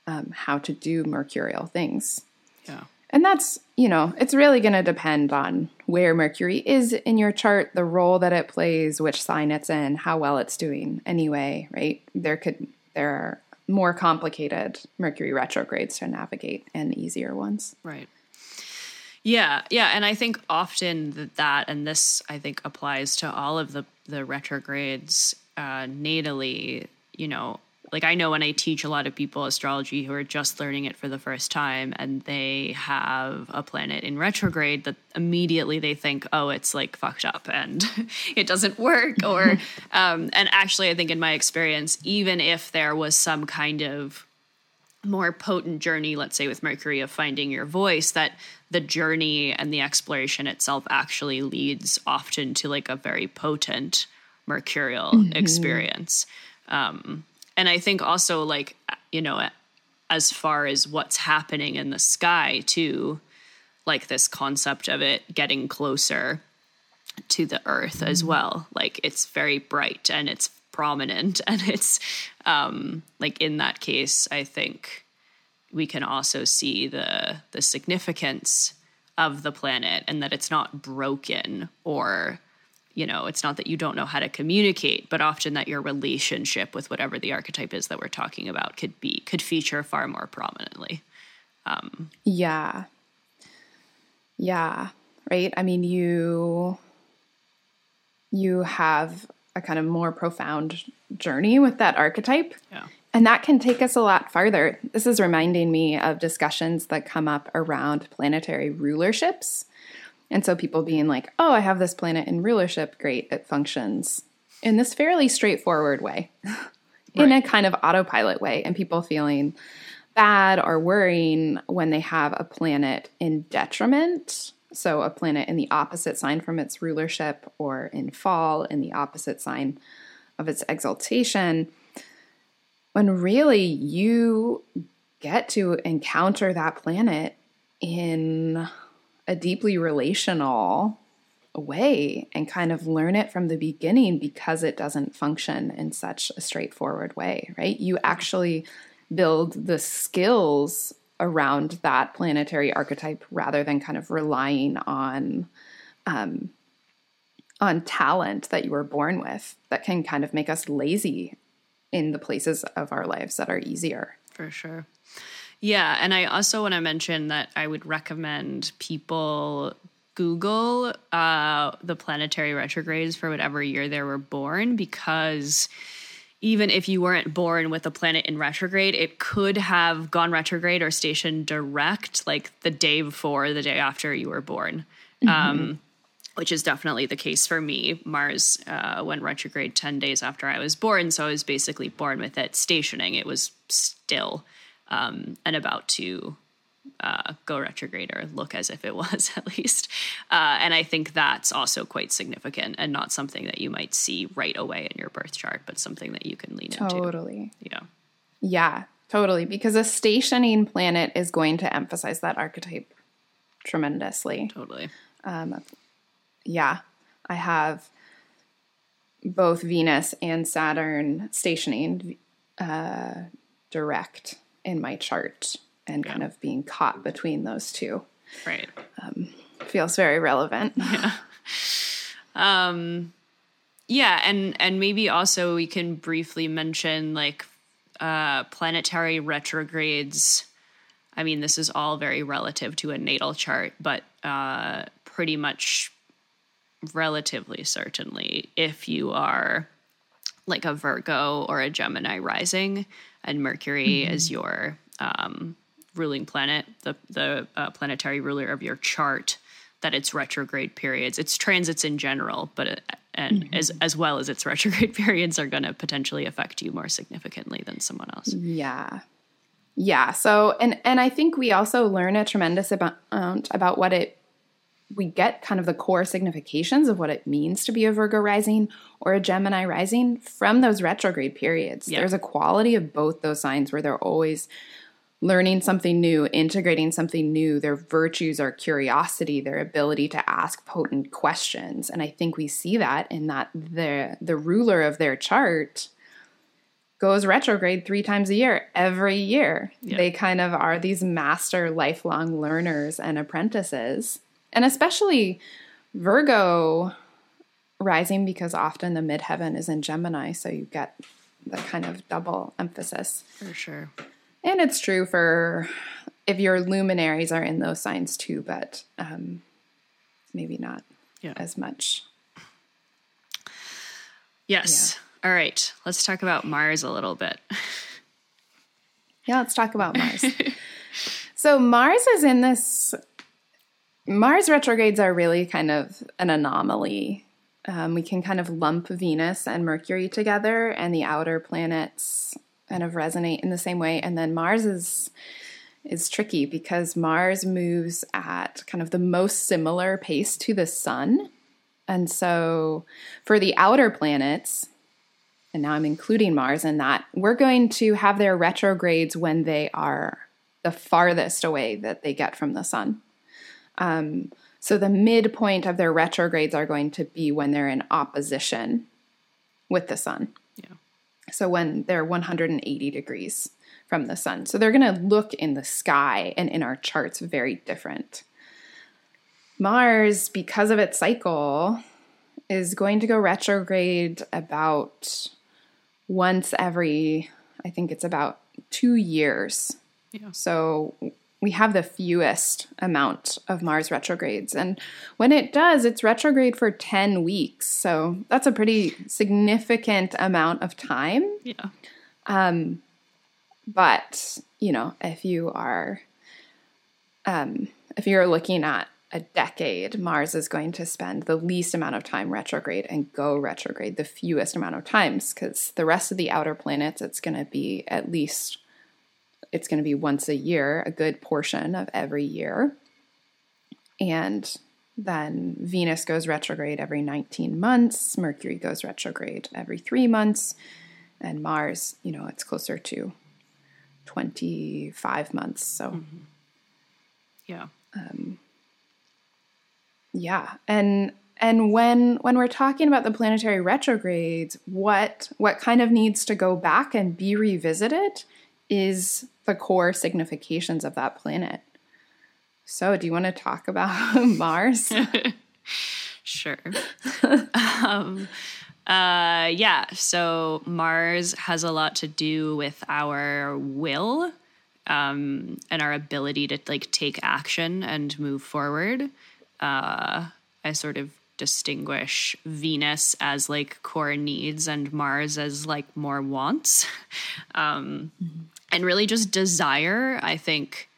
um, how to do mercurial things. Yeah. And that's, you know, it's really going to depend on where Mercury is in your chart, the role that it plays, which sign it's in, how well it's doing anyway, right? There could, there are more complicated Mercury retrogrades to navigate and easier ones. Right. Yeah, yeah, and I think often that, that and this I think applies to all of the the retrogrades uh, natally. You know, like I know when I teach a lot of people astrology who are just learning it for the first time, and they have a planet in retrograde, that immediately they think, oh, it's like fucked up and it doesn't work. Or, um, and actually, I think in my experience, even if there was some kind of more potent journey, let's say with Mercury, of finding your voice, that the journey and the exploration itself actually leads often to like a very potent mercurial mm-hmm. experience. Um, and I think also, like, you know, as far as what's happening in the sky, too, like this concept of it getting closer to the earth mm-hmm. as well. Like, it's very bright and it's prominent. And it's um like in that case i think we can also see the the significance of the planet and that it's not broken or you know it's not that you don't know how to communicate but often that your relationship with whatever the archetype is that we're talking about could be could feature far more prominently. Um yeah. Yeah. Right? I mean you you have a kind of more profound journey with that archetype yeah and that can take us a lot farther. This is reminding me of discussions that come up around planetary rulerships. And so people being like, oh, I have this planet in rulership. Great. It functions in this fairly straightforward way, in right. a kind of autopilot way. And people feeling bad or worrying when they have a planet in detriment. So a planet in the opposite sign from its rulership or in fall in the opposite sign of its exaltation when really you get to encounter that planet in a deeply relational way and kind of learn it from the beginning because it doesn't function in such a straightforward way, right? You actually build the skills around that planetary archetype rather than kind of relying on um, on talent that you were born with that can kind of make us lazy in the places of our lives that are easier. For sure. Yeah. And I also want to mention that I would recommend people Google uh, the planetary retrogrades for whatever year they were born because even if you weren't born with a planet in retrograde, it could have gone retrograde or stationed direct like the day before, the day after you were born. Mm-hmm. Um, which is definitely the case for me. Mars uh, went retrograde 10 days after I was born. So I was basically born with it stationing. It was still um, and about to uh, go retrograde or look as if it was at least. Uh, and I think that's also quite significant and not something that you might see right away in your birth chart, but something that you can lean totally. into. Totally. Yeah. Yeah, totally. Because a stationing planet is going to emphasize that archetype tremendously. Totally. Um, yeah, I have both Venus and Saturn stationing uh, direct in my chart and yeah. kind of being caught between those two. Right. Um, feels very relevant. Yeah. Um, yeah, and and maybe also we can briefly mention like uh, planetary retrogrades. I mean, this is all very relative to a natal chart, but uh, pretty much relatively certainly if you are like a Virgo or a Gemini rising, and Mercury mm-hmm. is your um, ruling planet, the the uh, planetary ruler of your chart. That it's retrograde periods, its transits in general, but it, and mm-hmm. as as well as its retrograde periods are going to potentially affect you more significantly than someone else. Yeah, yeah. So and and I think we also learn a tremendous amount about what it we get kind of the core significations of what it means to be a Virgo rising or a Gemini rising from those retrograde periods. Yeah. There's a quality of both those signs where they're always learning something new, integrating something new. Their virtues are curiosity, their ability to ask potent questions. And I think we see that in that the the ruler of their chart goes retrograde 3 times a year every year. Yeah. They kind of are these master lifelong learners and apprentices and especially Virgo rising because often the midheaven is in Gemini, so you get the kind of double emphasis. For sure. And it's true for if your luminaries are in those signs too, but um, maybe not yeah. as much. Yes. Yeah. All right. Let's talk about Mars a little bit. yeah, let's talk about Mars. so Mars is in this Mars retrogrades are really kind of an anomaly. Um, we can kind of lump Venus and Mercury together, and the outer planets kind of resonate in the same way. And then Mars is is tricky because Mars moves at kind of the most similar pace to the Sun, and so for the outer planets, and now I'm including Mars in that, we're going to have their retrogrades when they are the farthest away that they get from the Sun. Um, so the midpoint of their retrogrades are going to be when they're in opposition with the sun. So when they're 180 degrees from the sun. So they're going to look in the sky and in our charts very different. Mars, because of its cycle, is going to go retrograde about once every, I think it's about two years. Yeah. So we have the fewest amount of Mars retrogrades. And when it does, it's retrograde for 10 weeks. So that's a pretty significant amount of time. Yeah. Um, but, you know, if you are, um, if you're looking at a decade, Mars is going to spend the least amount of time retrograde and go retrograde the fewest amount of times because the rest of the outer planets, it's going to be at least, it's going to be once a year, a good portion of every year. And then Venus goes retrograde every 19 months, Mercury goes retrograde every three months, and Mars, you know, it's closer to 25 months. So, mm-hmm. yeah. Um, yeah, and and when when we're talking about the planetary retrogrades, what what kind of needs to go back and be revisited is the core significations of that planet. So, do you want to talk about Mars? sure. um, uh, yeah. So Mars has a lot to do with our will um, and our ability to like take action and move forward uh, I sort of distinguish Venus as like core needs and Mars as like more wants. um, mm-hmm. And really just desire. I think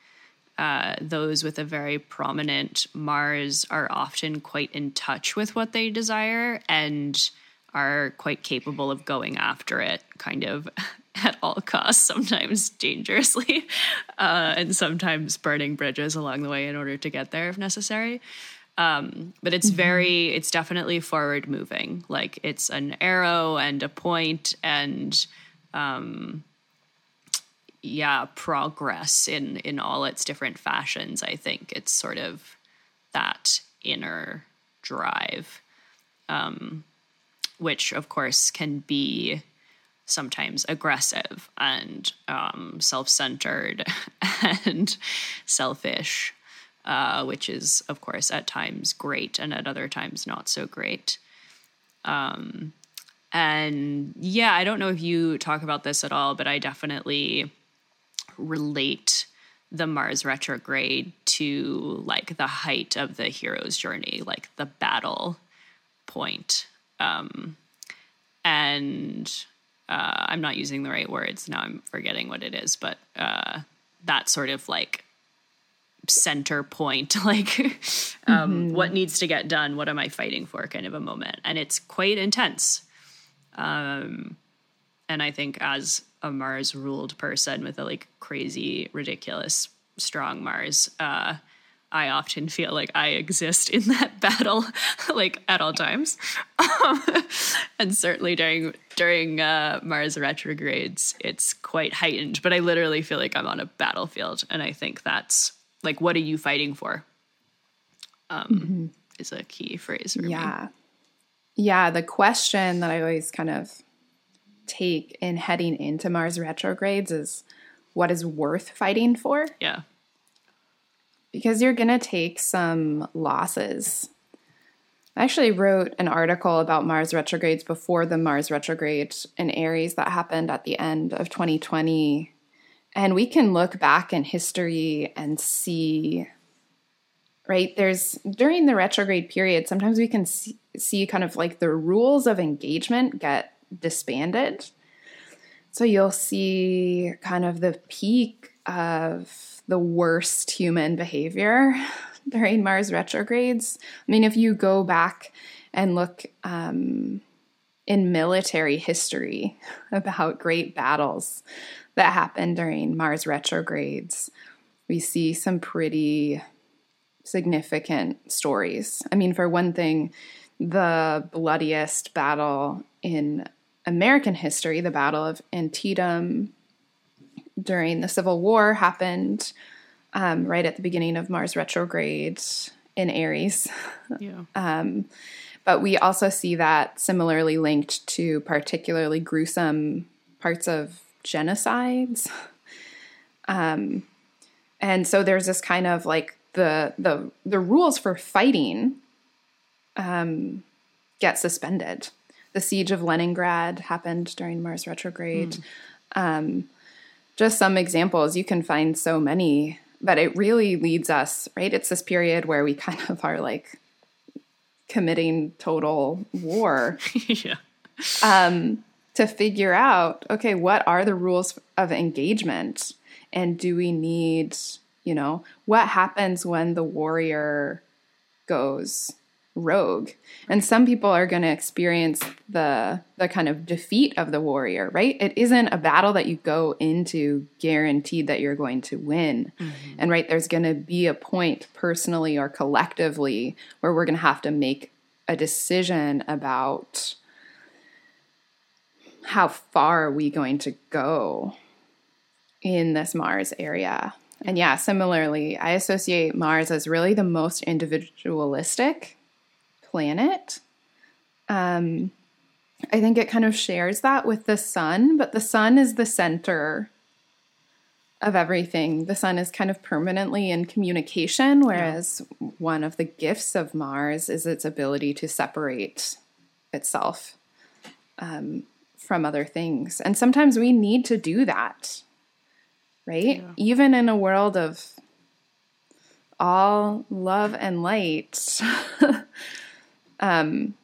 uh, those with a very prominent Mars are often quite in touch with what they desire and are quite capable of going after it kind of at all costs, sometimes dangerously, uh, and sometimes burning bridges along the way in order to get there if necessary. Um, but it's mm-hmm. very, it's definitely forward moving. Like it's an arrow and a point and, um, yeah, progress in in all its different fashions. I think it's sort of that inner drive, um, which of course can be sometimes aggressive and um, self centered and selfish uh, which is, of course, at times great and at other times not so great. Um, and yeah, I don't know if you talk about this at all, but I definitely relate the Mars retrograde to like the height of the hero's journey, like the battle point. Um, and uh, I'm not using the right words now. I'm forgetting what it is, but uh, that sort of like center point like um, mm-hmm. what needs to get done what am i fighting for kind of a moment and it's quite intense um, and i think as a mars ruled person with a like crazy ridiculous strong mars uh, i often feel like i exist in that battle like at all times and certainly during during uh, mars retrogrades it's quite heightened but i literally feel like i'm on a battlefield and i think that's like what are you fighting for um, mm-hmm. is a key phrase for yeah me. yeah the question that i always kind of take in heading into mars retrogrades is what is worth fighting for. Yeah. Because you're going to take some losses. I actually wrote an article about Mars retrogrades before the Mars retrograde in Aries that happened at the end of 2020 and we can look back in history and see, right? There's during the retrograde period, sometimes we can see, see kind of like the rules of engagement get disbanded. So you'll see kind of the peak of the worst human behavior during Mars retrogrades. I mean, if you go back and look um, in military history about great battles, that happened during Mars retrogrades, we see some pretty significant stories. I mean, for one thing, the bloodiest battle in American history, the Battle of Antietam during the Civil War, happened um, right at the beginning of Mars retrograde in Aries. Yeah. Um, but we also see that similarly linked to particularly gruesome parts of genocides. Um, and so there's this kind of like the the the rules for fighting um, get suspended. The siege of Leningrad happened during Mars retrograde. Mm. Um, just some examples. You can find so many, but it really leads us right. It's this period where we kind of are like committing total war. yeah. Um, to figure out, okay, what are the rules of engagement? And do we need, you know, what happens when the warrior goes rogue? And some people are going to experience the the kind of defeat of the warrior, right? It isn't a battle that you go into guaranteed that you're going to win. Mm-hmm. And right there's going to be a point personally or collectively where we're going to have to make a decision about how far are we going to go in this Mars area. And yeah, similarly, I associate Mars as really the most individualistic planet. Um, I think it kind of shares that with the sun, but the sun is the center of everything. The sun is kind of permanently in communication, whereas yeah. one of the gifts of Mars is its ability to separate itself um, from other things. And sometimes we need to do that, right? Yeah. Even in a world of all love and light, um,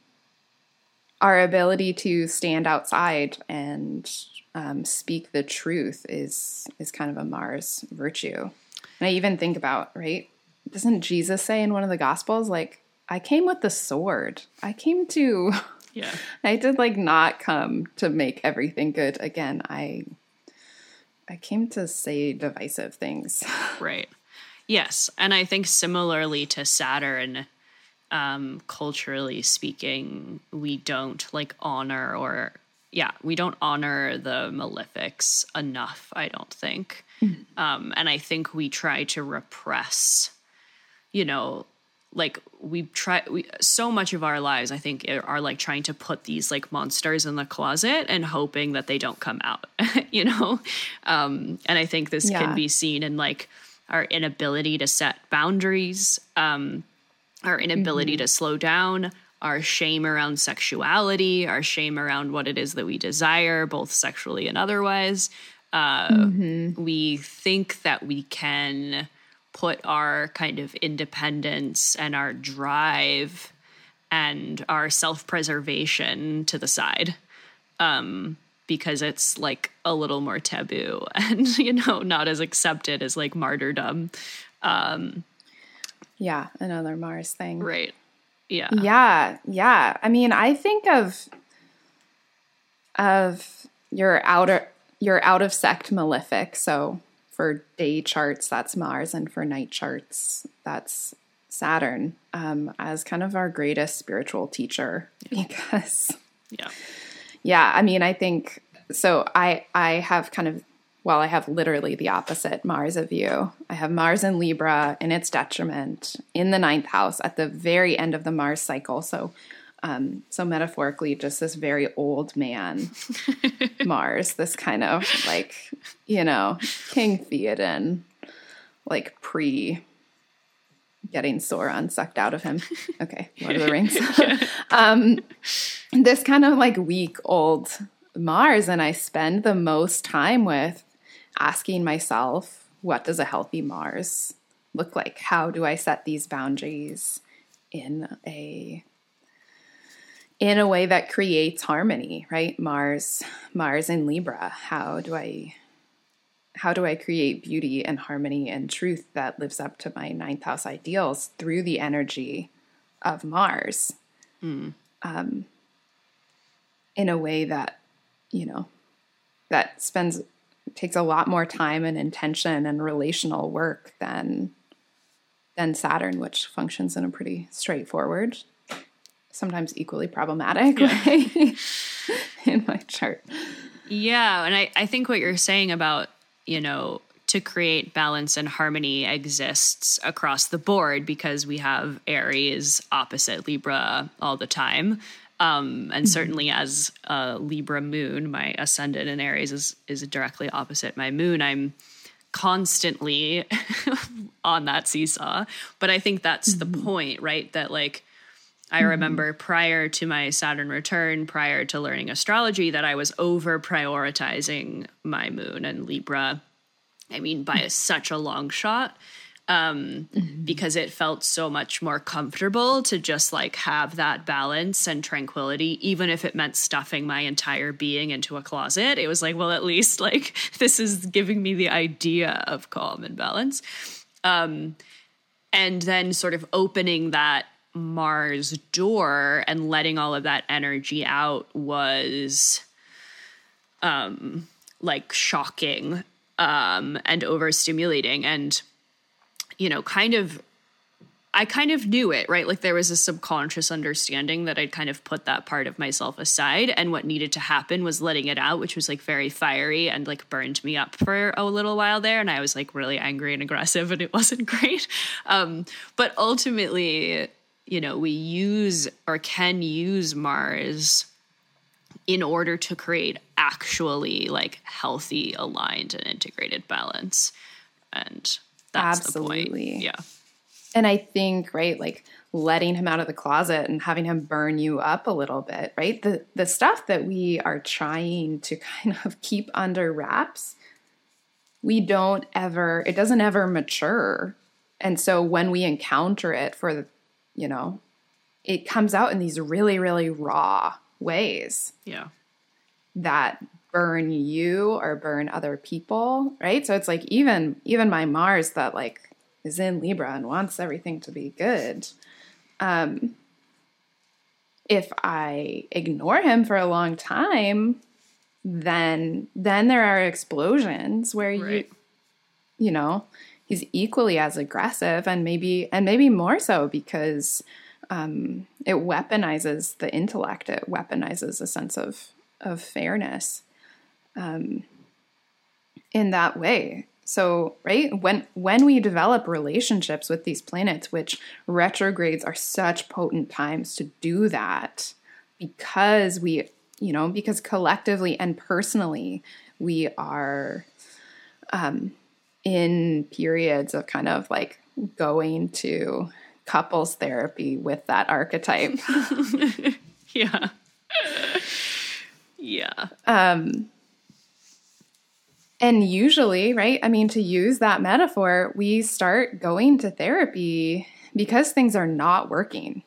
our ability to stand outside and um, speak the truth is is kind of a Mars virtue. And I even think about right. Doesn't Jesus say in one of the Gospels, like, "I came with the sword. I came to." Yeah. I did like not come to make everything good again. I I came to say divisive things. Right. Yes, and I think similarly to Saturn, um, culturally speaking, we don't like honor or yeah, we don't honor the malefics enough, I don't think. Mm-hmm. Um, and I think we try to repress, you know, like we try we so much of our lives i think are like trying to put these like monsters in the closet and hoping that they don't come out you know um and i think this yeah. can be seen in like our inability to set boundaries um our inability mm-hmm. to slow down our shame around sexuality, our shame around what it is that we desire, both sexually and otherwise. Uh, mm-hmm. We think that we can put our kind of independence and our drive and our self preservation to the side. Um, because it's like a little more taboo and you know not as accepted as like martyrdom um yeah another mars thing right yeah. Yeah. Yeah. I mean, I think of of your outer your out of sect malefic. So for day charts, that's Mars, and for night charts, that's Saturn, um, as kind of our greatest spiritual teacher. Yeah. Because yeah, yeah. I mean, I think so. I I have kind of well, I have literally the opposite Mars of you. I have Mars in Libra in its detriment in the ninth house at the very end of the Mars cycle. So, um, so metaphorically, just this very old man Mars, this kind of like, you know, King Theoden, like pre getting Sauron sucked out of him. Okay, Lord of the Rings. um, this kind of like weak old Mars, and I spend the most time with asking myself, what does a healthy Mars look like? How do I set these boundaries in a in a way that creates harmony, right? Mars, Mars in Libra. How do I how do I create beauty and harmony and truth that lives up to my ninth house ideals through the energy of Mars? Mm. Um, in a way that, you know, that spends takes a lot more time and intention and relational work than than Saturn, which functions in a pretty straightforward, sometimes equally problematic yeah. way in my chart. Yeah, and I, I think what you're saying about, you know, to create balance and harmony exists across the board because we have Aries opposite Libra all the time. Um, and certainly as a Libra moon, my ascendant in Aries is is directly opposite my moon. I'm constantly on that seesaw. But I think that's mm-hmm. the point, right? That like I mm-hmm. remember prior to my Saturn return, prior to learning astrology, that I was over prioritizing my moon and Libra. I mean, by a, such a long shot um, mm-hmm. because it felt so much more comfortable to just like have that balance and tranquility, even if it meant stuffing my entire being into a closet. It was like, well, at least like this is giving me the idea of calm and balance. Um, and then sort of opening that Mars door and letting all of that energy out was um like shocking um and overstimulating and you know, kind of I kind of knew it, right? Like there was a subconscious understanding that I'd kind of put that part of myself aside. And what needed to happen was letting it out, which was like very fiery and like burned me up for a little while there. And I was like really angry and aggressive, and it wasn't great. Um, but ultimately, you know, we use or can use Mars in order to create actually like healthy, aligned, and integrated balance. And that's Absolutely. Yeah. And I think, right, like letting him out of the closet and having him burn you up a little bit, right? The the stuff that we are trying to kind of keep under wraps, we don't ever it doesn't ever mature. And so when we encounter it for the, you know, it comes out in these really really raw ways. Yeah. That burn you or burn other people, right? So it's like even even my Mars that like is in Libra and wants everything to be good. Um if I ignore him for a long time, then then there are explosions where right. you you know, he's equally as aggressive and maybe and maybe more so because um, it weaponizes the intellect. It weaponizes a sense of of fairness um, in that way. So, right when when we develop relationships with these planets, which retrogrades are such potent times to do that, because we, you know, because collectively and personally we are um, in periods of kind of like going to couples therapy with that archetype. yeah. yeah. Um and usually, right? I mean, to use that metaphor, we start going to therapy because things are not working.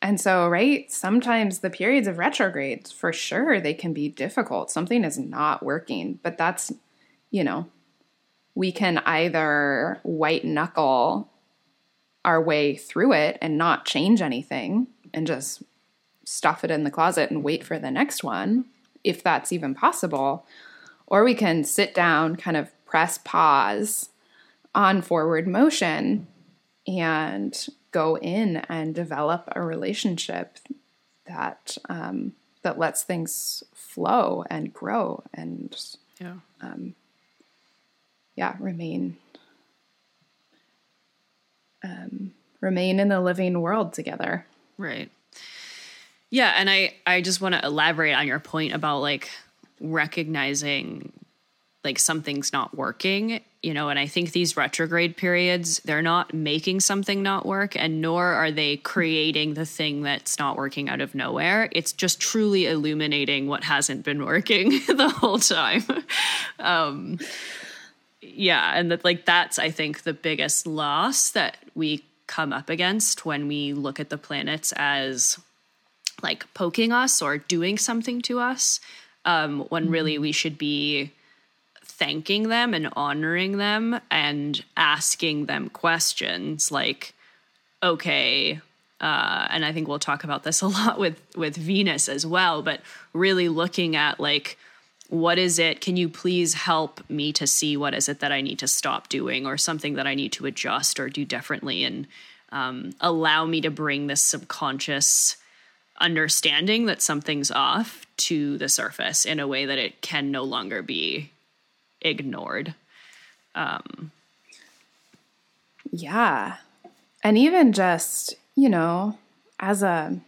And so, right, sometimes the periods of retrogrades, for sure, they can be difficult. Something is not working, but that's, you know, we can either white knuckle our way through it and not change anything and just stuff it in the closet and wait for the next one, if that's even possible. Or we can sit down, kind of press pause on forward motion and go in and develop a relationship that um, that lets things flow and grow and yeah. um, yeah remain um, remain in the living world together. Right. Yeah and i i just want to elaborate on your point about like recognizing like something's not working you know and i think these retrograde periods they're not making something not work and nor are they creating the thing that's not working out of nowhere. It's just truly illuminating what hasn't been working the whole time. Um yeah and that like that's i think the biggest loss that we come up against when we look at the planets as like poking us or doing something to us um, when really mm-hmm. we should be thanking them and honoring them and asking them questions like, okay, uh, and I think we'll talk about this a lot with with Venus as well, but really looking at like what is it can you please help me to see what is it that i need to stop doing or something that i need to adjust or do differently and um, allow me to bring this subconscious understanding that something's off to the surface in a way that it can no longer be ignored. Um, yeah. And even just, you know, as a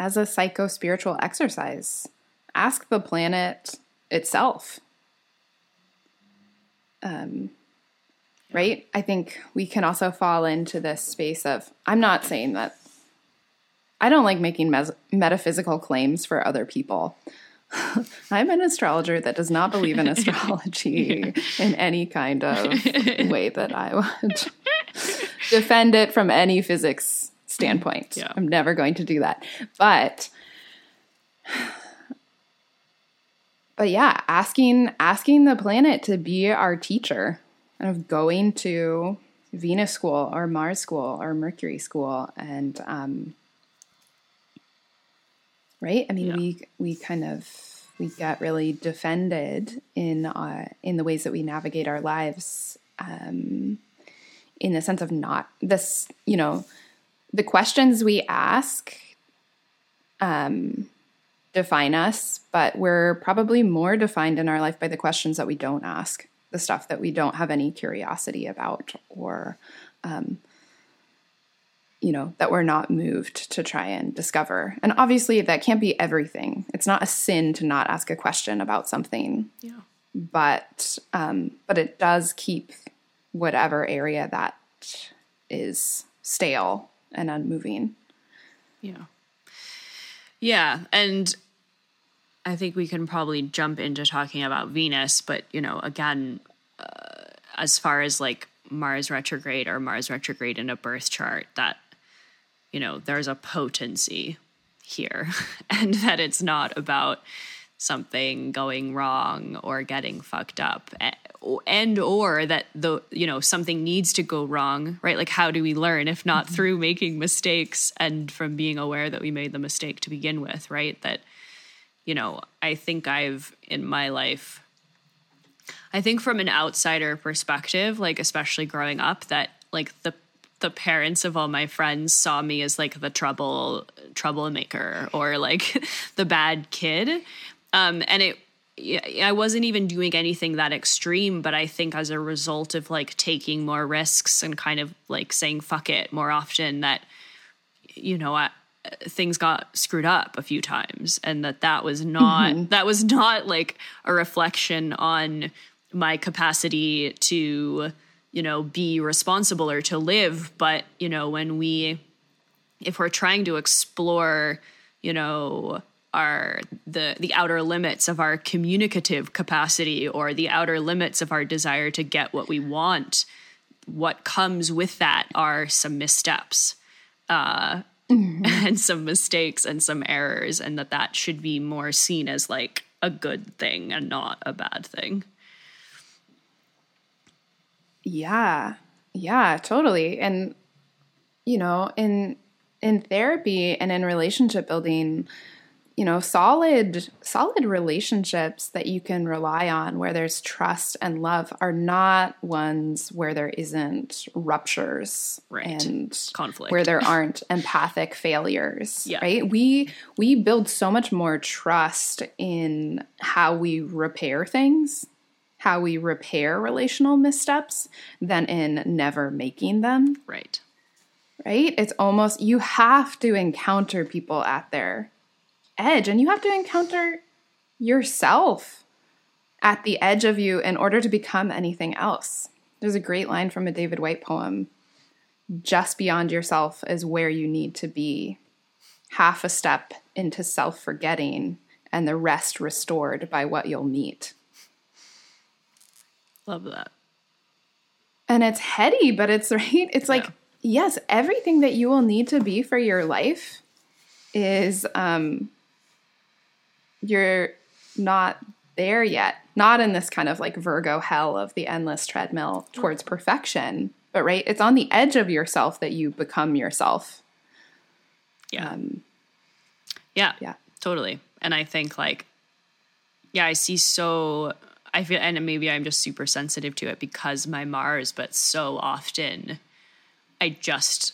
as a psycho spiritual exercise. Ask the planet itself. Um, right? I think we can also fall into this space of I'm not saying that I don't like making mes- metaphysical claims for other people. I'm an astrologer that does not believe in astrology yeah. in any kind of way that I would defend it from any physics standpoint. Yeah. I'm never going to do that. But but yeah, asking asking the planet to be our teacher, kind of going to Venus school or Mars school or Mercury school and um, right? I mean, yeah. we we kind of we get really defended in uh, in the ways that we navigate our lives, um, in the sense of not this, you know, the questions we ask um, define us, but we're probably more defined in our life by the questions that we don't ask, the stuff that we don't have any curiosity about, or um, you know, that we're not moved to try and discover. And obviously, that can't be everything. It's not a sin to not ask a question about something. Yeah. But um, but it does keep whatever area that is stale and unmoving. Yeah. Yeah, and I think we can probably jump into talking about Venus, but you know, again, uh, as far as like Mars retrograde or Mars retrograde in a birth chart, that you know, there's a potency here and that it's not about something going wrong or getting fucked up and or that the you know something needs to go wrong right like how do we learn if not mm-hmm. through making mistakes and from being aware that we made the mistake to begin with right that you know i think i've in my life i think from an outsider perspective like especially growing up that like the the parents of all my friends saw me as like the trouble troublemaker or like the bad kid um and it I wasn't even doing anything that extreme, but I think as a result of like taking more risks and kind of like saying fuck it more often, that you know, I, things got screwed up a few times, and that that was not mm-hmm. that was not like a reflection on my capacity to you know, be responsible or to live. But, you know, when we, if we're trying to explore, you know, our the the outer limits of our communicative capacity or the outer limits of our desire to get what we want what comes with that are some missteps uh, mm-hmm. and some mistakes and some errors and that that should be more seen as like a good thing and not a bad thing yeah. Yeah, totally. And you know, in in therapy and in relationship building, you know, solid solid relationships that you can rely on where there's trust and love are not ones where there isn't ruptures right. and conflict. Where there aren't empathic failures, yeah. right? We we build so much more trust in how we repair things how we repair relational missteps than in never making them. Right. Right? It's almost, you have to encounter people at their edge and you have to encounter yourself at the edge of you in order to become anything else. There's a great line from a David Whyte poem just beyond yourself is where you need to be. Half a step into self forgetting, and the rest restored by what you'll meet. Love that. And it's heady, but it's right. It's like, yes, everything that you will need to be for your life is um you're not there yet. Not in this kind of like Virgo hell of the endless treadmill towards perfection, but right, it's on the edge of yourself that you become yourself. Yeah. Um, yeah. Yeah. Totally. And I think like yeah, I see so I feel, and maybe I'm just super sensitive to it because my Mars, but so often I just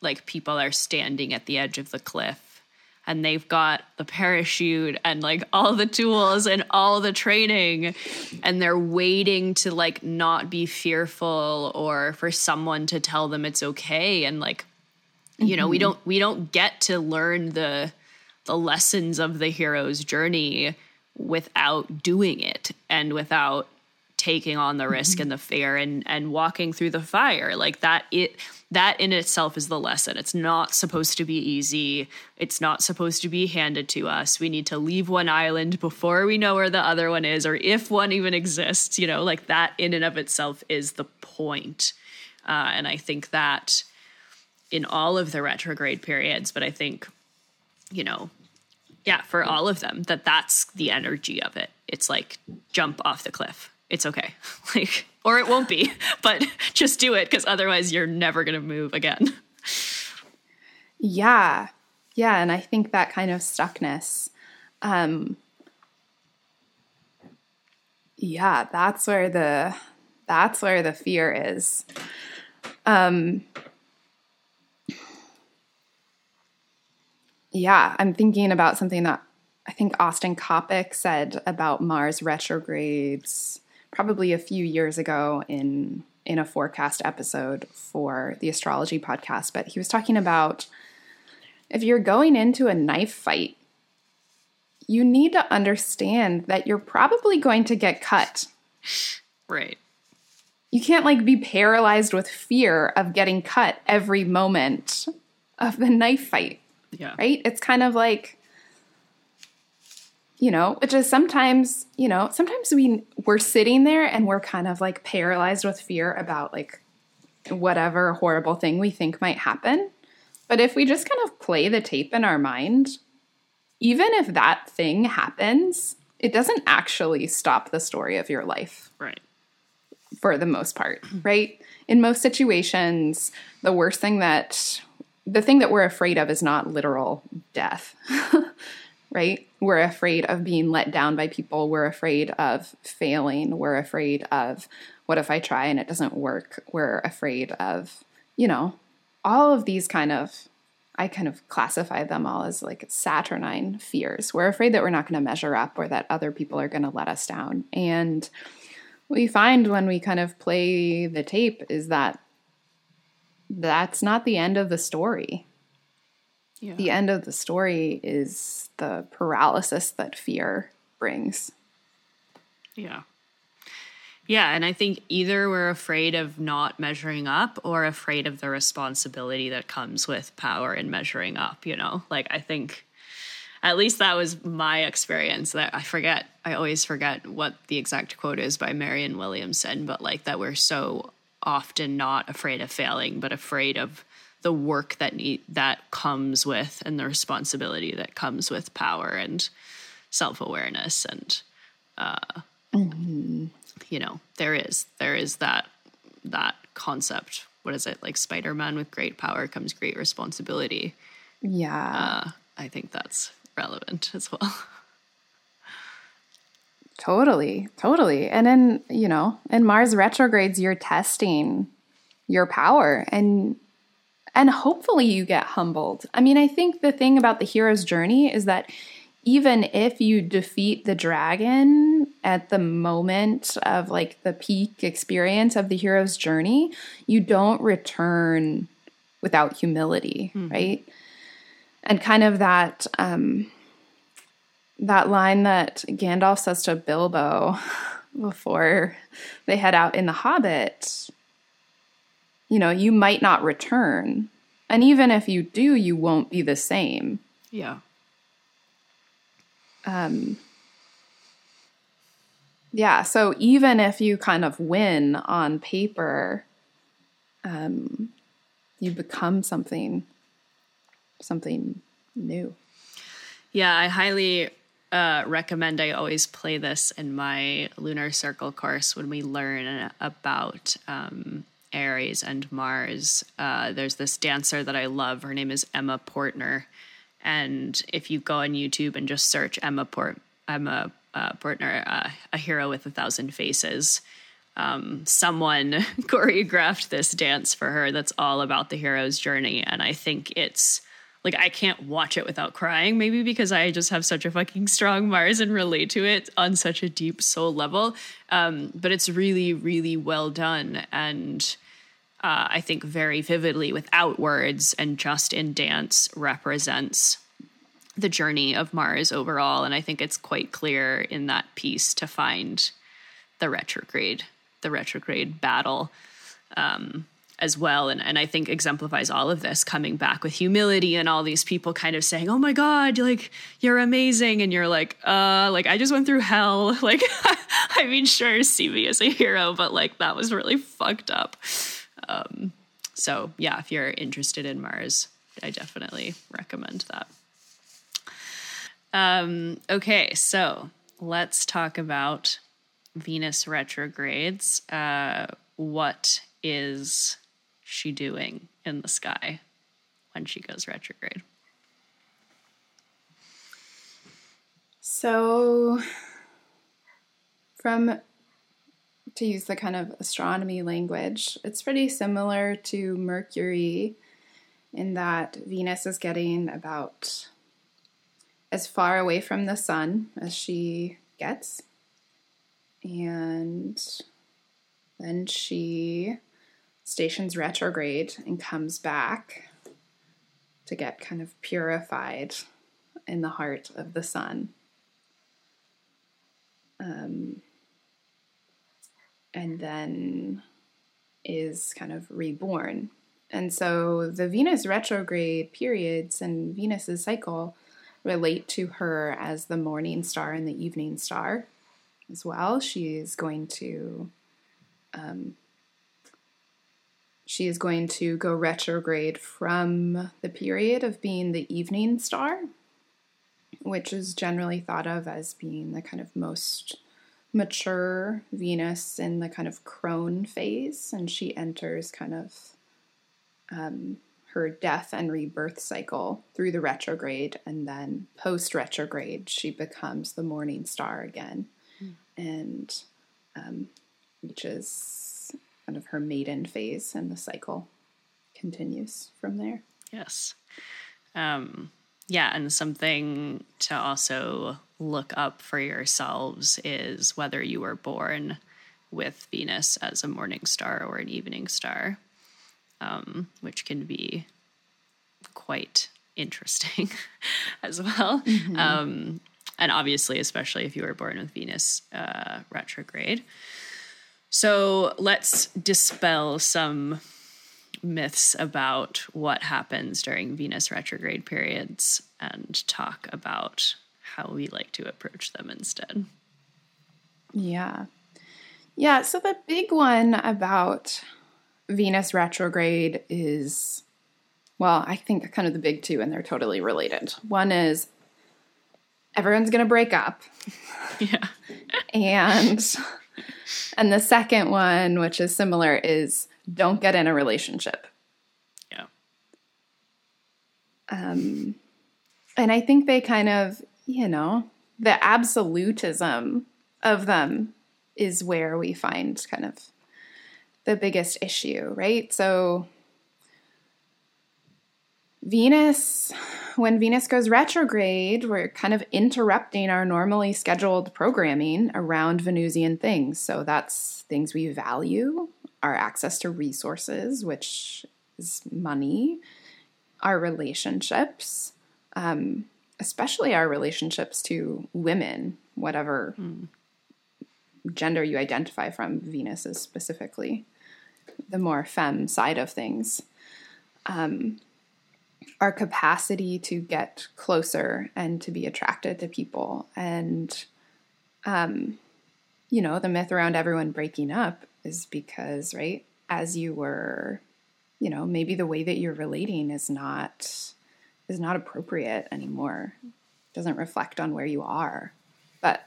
like people are standing at the edge of the cliff and they've got the parachute and like all the tools and all the training and they're waiting to like not be fearful or for someone to tell them it's okay and like you mm-hmm. know we mm-hmm. don't we don't get to learn the the lessons of the hero's journey without doing it and without taking on the risk mm-hmm. and the fear and and walking through the fire. Like that it that in itself is the lesson. It's not supposed to be easy. It's not supposed to be handed to us. We need to leave one island before we know where the other one is or if one even exists you know? Like that in and of itself is the point. Uh, and i think that in all of the retrograde periods but i think you know yeah for all of them that that's the energy of it it's like jump off the cliff it's okay. Like, or it won't be, but just do it because otherwise you're never going to move again. Yeah. Yeah. And I think that kind of stuckness, um, yeah, that's where the, that's where the fear is. Um, yeah, I'm thinking about something that I think Austin Coppock said about Mars retrogrades probably a few years ago in in a forecast episode for the astrology podcast, but he was talking about if you're going into a knife fight, you need to understand that you're probably going to get cut. Right. You can't like be paralyzed with fear of getting cut every moment of the knife fight. Yeah. Right? It's kind of like you know, which is sometimes, you know, sometimes we we're sitting there and we're kind of like paralyzed with fear about like whatever horrible thing we think might happen. But if we just kind of play the tape in our mind, even if that thing happens, it doesn't actually stop the story of your life. Right. For the most part, right? In most situations, the worst thing that the thing that we're afraid of is not literal death. right? We're afraid of being let down by people. We're afraid of failing. We're afraid of what if I try and it doesn't work? We're afraid of, you know, all of these kind of, I kind of classify them all as like saturnine fears. We're afraid that we're not going to measure up or that other people are going to let us down. And we find when we kind of play the tape is that that's not the end of the story. Yeah. The end of the story is the paralysis that fear brings. Yeah. Yeah, and I think either we're afraid of not measuring up or afraid of the responsibility that comes with power and measuring up, you know? Like I think at least that was my experience that I forget I always forget what the exact quote is by Marianne Williamson, but like that we're so often not afraid of failing, but afraid of the work that need that comes with and the responsibility that comes with power and self-awareness and uh, mm-hmm. you know there is there is that that concept. What is it? Like spider-man with great power comes great responsibility. Yeah. Uh, i think that's relevant as well totally totally and then you know in mars retrogrades you're testing your power and and hopefully you get humbled. I mean, I think the thing about the hero's journey is that even if you defeat the dragon at the moment of like the peak experience of the hero's journey, you don't return without humility, mm-hmm. right? And kind of that um that line that Gandalf says to Bilbo before they head out in the Hobbit you know, you might not return. And even if you do, you won't be the same. Yeah. Um, yeah, so even if you kind of win on paper, um, you become something something new. Yeah, I highly uh, recommend I always play this in my lunar circle course when we learn about um, Aries and Mars. Uh, there's this dancer that I love. Her name is Emma Portner. And if you go on YouTube and just search Emma Port Emma uh, Portner, uh, a hero with a thousand faces, um, someone choreographed this dance for her that's all about the hero's journey. And I think it's like I can't watch it without crying, maybe because I just have such a fucking strong Mars and relate to it on such a deep soul level. Um, but it's really, really well done. And uh, I think very vividly without words and just in dance represents the journey of Mars overall. And I think it's quite clear in that piece to find the retrograde, the retrograde battle. Um, as well. And, and i think exemplifies all of this coming back with humility and all these people kind of saying oh my god like you're amazing. And you're like uh like i just went through hell. Like i mean sure see me as a hero but like that was really fucked up. Um so yeah if you're interested in mars i definitely recommend that. Um okay so let's talk about venus retrogrades. Uh what is she doing in the sky when she goes retrograde? So, from to use the kind of astronomy language, it's pretty similar to Mercury in that Venus is getting about as far away from the sun as she gets. And then she stations retrograde and comes back to get kind of purified in the heart of the sun. Um, and then is kind of reborn. And so the Venus retrograde periods and Venus's cycle relate to her as the morning star and the evening star as well. She is going to um, she is going to go retrograde from the period of being the evening star, which is generally thought of as being the kind of most mature Venus in the kind of crone phase, and she enters kind of um, her death and rebirth cycle through the retrograde, and then post retrograde, she becomes the morning star again, mm. and um, reaches kind of her maiden phase, and the cycle continues from there. Yes. Um, yeah, and something to also look up for yourselves is whether you were born with Venus as a morning star or an evening star, um, which can be quite interesting as well. Mm-hmm. Um, and obviously, especially if you were born with Venus uh, retrograde. So let's dispel some myths about what happens during Venus retrograde periods and talk about how we like to approach them instead. Yeah. Yeah. So the big one about Venus retrograde is, well, I think kind of the big two, and they're totally related. One is everyone's going to break up. Yeah. and and the second one, which is similar, is don't get in a relationship. Yeah. Um, and I think they kind of, you know, the absolutism of them is where we find kind of the biggest issue, right? So Venus, when Venus goes retrograde, we're kind of interrupting our normally scheduled programming around Venusian things. So that's things we value, our access to resources, which is money, our relationships, um, especially our relationships to women, whatever mm. gender you identify from, Venus is specifically the more femme side of things. Um, our capacity to get closer and to be attracted to people. And, um, you know, the myth around everyone breaking up is because, right, as you were, you know, maybe the way that you're relating is not is not appropriate anymore. Doesn't reflect on where you are. But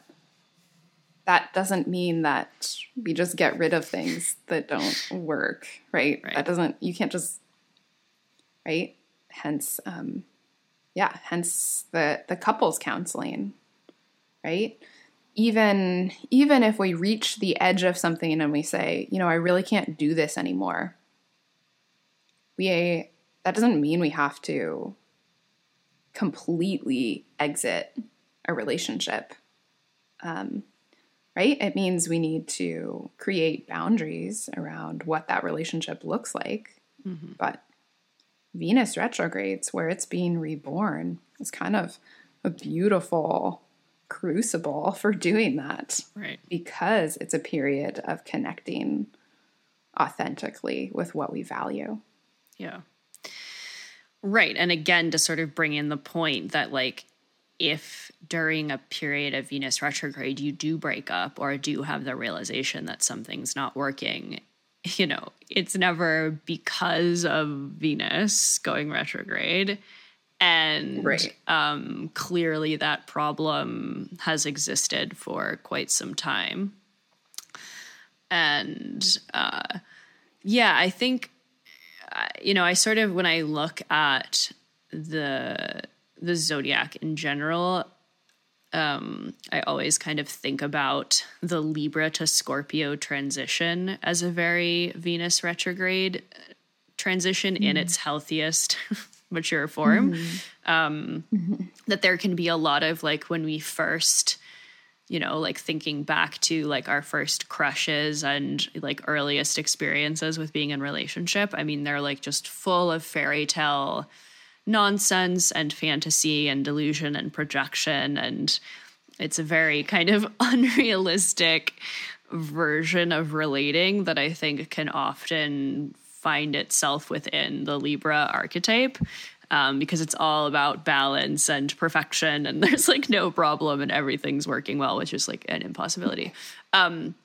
that doesn't mean that we just get rid of things that don't work, right? right? That doesn't you can't just right? Hence um, yeah hence the the couples counseling right? Even even if we reach the edge of something and we say you know i really can't do this anymore we that doesn't mean we have to completely exit a relationship um, right? It means we need to create boundaries around what that relationship looks like. Mm-hmm. but Venus retrogrades, where it's being reborn, is kind of a beautiful crucible for doing that. Right. Because it's a period of connecting authentically with what we value. Yeah. Right. And again, to sort of bring in the point that, like, if during a period of Venus retrograde you do break up or do have the realization that something's not working, you know, it's never because of Venus going retrograde. And right. um, clearly that problem has existed for quite some time. And uh, yeah, I think, uh, you know, I sort of, when I look at the, the zodiac in general, um, I always kind of think about the Libra to Scorpio transition as a very Venus retrograde transition mm-hmm. in its healthiest mature form. Mm-hmm. Um, mm-hmm. That there can be a lot of like when we first, you know, like thinking back to like our first crushes and like earliest experiences with being in relationship. I mean, they're like just full of fairy tale nonsense and fantasy and delusion and projection and it's a very kind of unrealistic version of relating that I think can often find itself within the Libra archetype. Um, because it's all about balance and perfection, and there's like no problem, and everything's working well, which is like an impossibility. Um,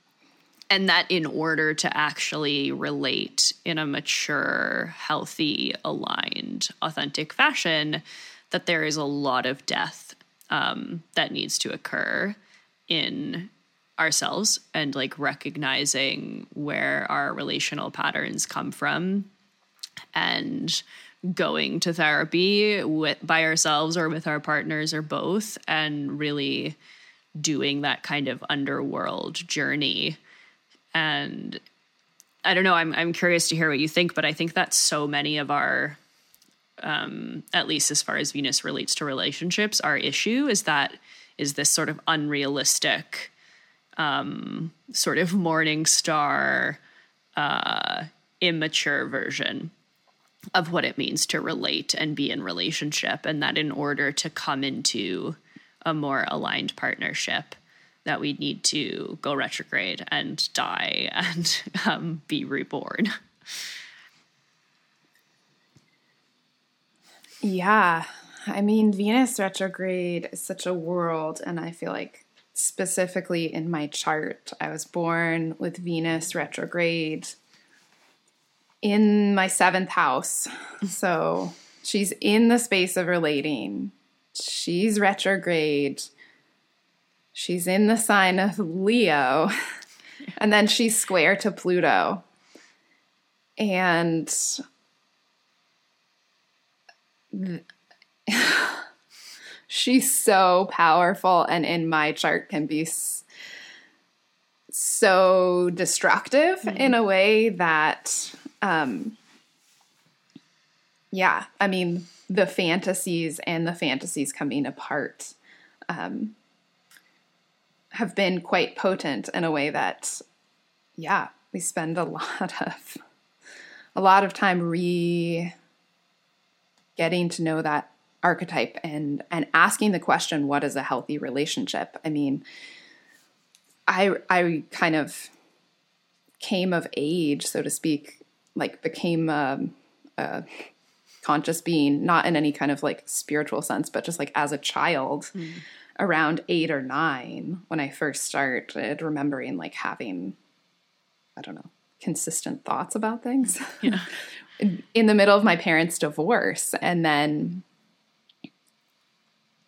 and that in order to actually relate in a mature, healthy, aligned, authentic fashion, that there is a lot of death um, that needs to occur in ourselves and like recognizing where our relational patterns come from and going to therapy with by ourselves or with our partners or both and really doing that kind of underworld journey and I don't know. I'm I'm curious to hear what you think, but I think that so many of our, um, at least as far as Venus relates to relationships, our issue is that is this sort of unrealistic, um, sort of morning star, uh, immature version of what it means to relate and be in relationship, and that in order to come into a more aligned partnership that we need to go retrograde and die and um, be reborn. Yeah. I mean, Venus retrograde is such a world, and I feel like specifically in my chart, I was born with Venus retrograde in my seventh house. So she's in the space of relating. She's retrograde She's in the sign of Leo. and then she's square to Pluto. And she's so powerful and in my chart can be so destructive mm-hmm. in a way that um yeah i mean the fantasies and the fantasies coming apart um have been quite potent in a way that, yeah, we spend a lot of a lot of time re getting to know that archetype and and asking the question what is a healthy relationship? I mean i i kind of came of age so to speak like became um, a conscious being not in any kind of like spiritual sense but just like as a child. Mm around eight or nine when I first started remembering like having, I don't know, consistent thoughts about things. Yeah. in, the middle of my parents' divorce. And then,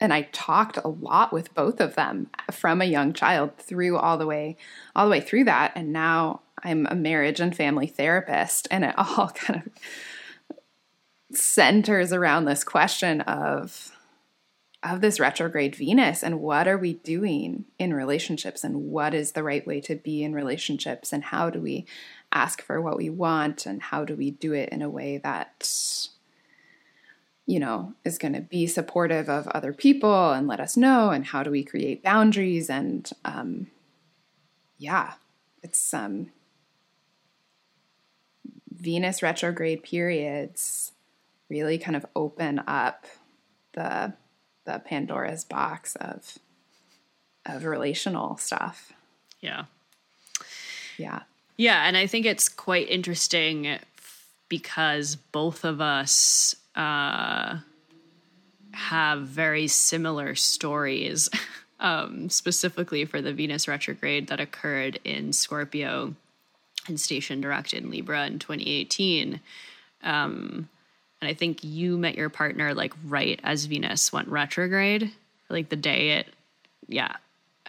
and I talked a lot with both of them from a young child through all the way, all the way through that. And now I'm a marriage and family therapist. And it all kind of centers around this question of, of this retrograde Venus and what are we doing in relationships and what is the right way to be in relationships and how do we ask for what we want and how do we do it in a way that you know is going to be supportive of other people and let us know and how do we create boundaries and um yeah it's um Venus retrograde periods really kind of open up the the Pandora's box of of relational stuff. Yeah. Yeah. Yeah, and I think it's quite interesting because both of us uh, have very similar stories, um, specifically for the Venus retrograde that occurred in Scorpio and station direct in Libra in 2018. Um, and I think you met your partner like right as Venus went retrograde, like the day it, yeah.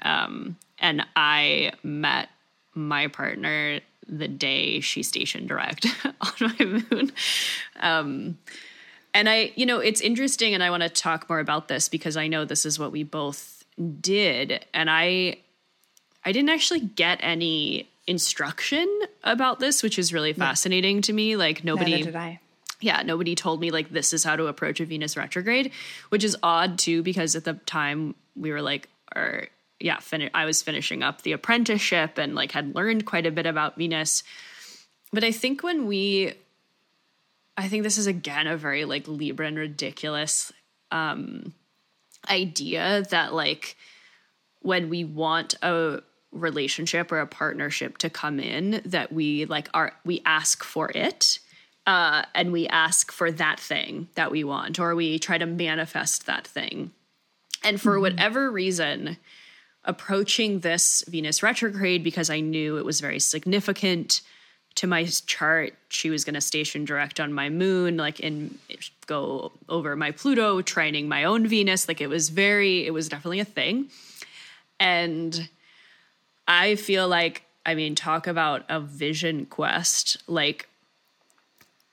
Um, and I met my partner the day she stationed direct on my moon. Um, and I, you know, it's interesting, and I want to talk more about this because I know this is what we both did, and I, I didn't actually get any instruction about this, which is really fascinating to me. Like nobody, Neither did I. yeah, nobody told me like this is how to approach a Venus retrograde, which is odd too because at the time we were like, or yeah, fin- I was finishing up the apprenticeship and like had learned quite a bit about Venus. But I think when we, I think this is again a very like Libra and ridiculous um, idea that like when we want a relationship or a partnership to come in that we like are we ask for it uh, and we ask for that thing that we want or we try to manifest that thing and for whatever reason approaching this venus retrograde because i knew it was very significant to my chart she was going to station direct on my moon like in go over my pluto trining my own venus like it was very it was definitely a thing and I feel like, I mean, talk about a vision quest. Like,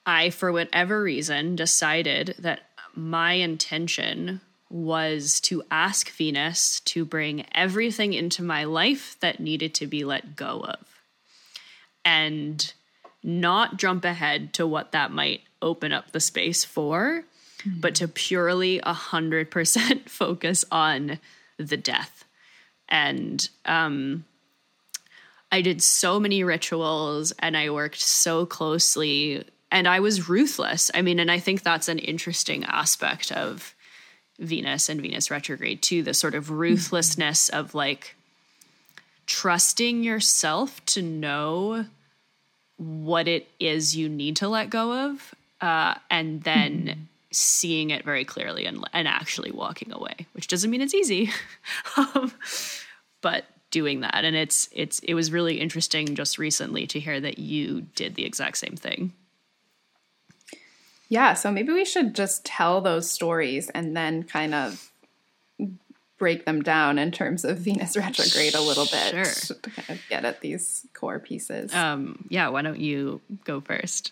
I, for whatever reason, decided that my intention was to ask Venus to bring everything into my life that needed to be let go of and not jump ahead to what that might open up the space for, mm-hmm. but to purely 100% focus on the death. And, um, I did so many rituals and I worked so closely and I was ruthless. I mean, and I think that's an interesting aspect of Venus and Venus retrograde too, the sort of ruthlessness of like trusting yourself to know what it is you need to let go of uh, and then mm-hmm. seeing it very clearly and, and actually walking away, which doesn't mean it's easy. um, but doing that and it's it's it was really interesting just recently to hear that you did the exact same thing yeah so maybe we should just tell those stories and then kind of break them down in terms of venus retrograde a little bit sure. to kind of get at these core pieces. Um yeah why don't you go first?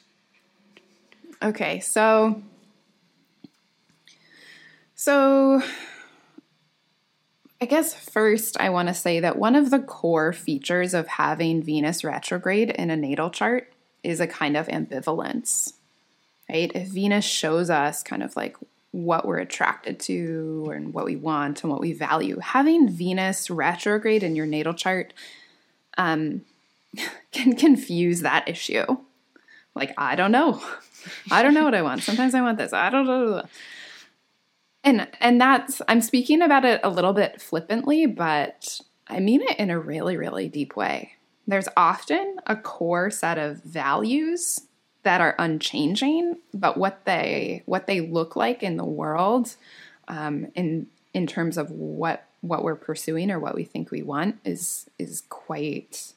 Okay so so I guess first, I want to say that one of the core features of having Venus retrograde in a natal chart is a kind of ambivalence, right? If Venus shows us kind of like what we're attracted to and what we want and what we value, having Venus retrograde in your natal chart um, can confuse that issue. Like, I don't know. I don't know what I want. Sometimes I want this. I don't know. And and that's I'm speaking about it a little bit flippantly, but I mean it in a really really deep way. There's often a core set of values that are unchanging, but what they what they look like in the world, um, in in terms of what what we're pursuing or what we think we want is is quite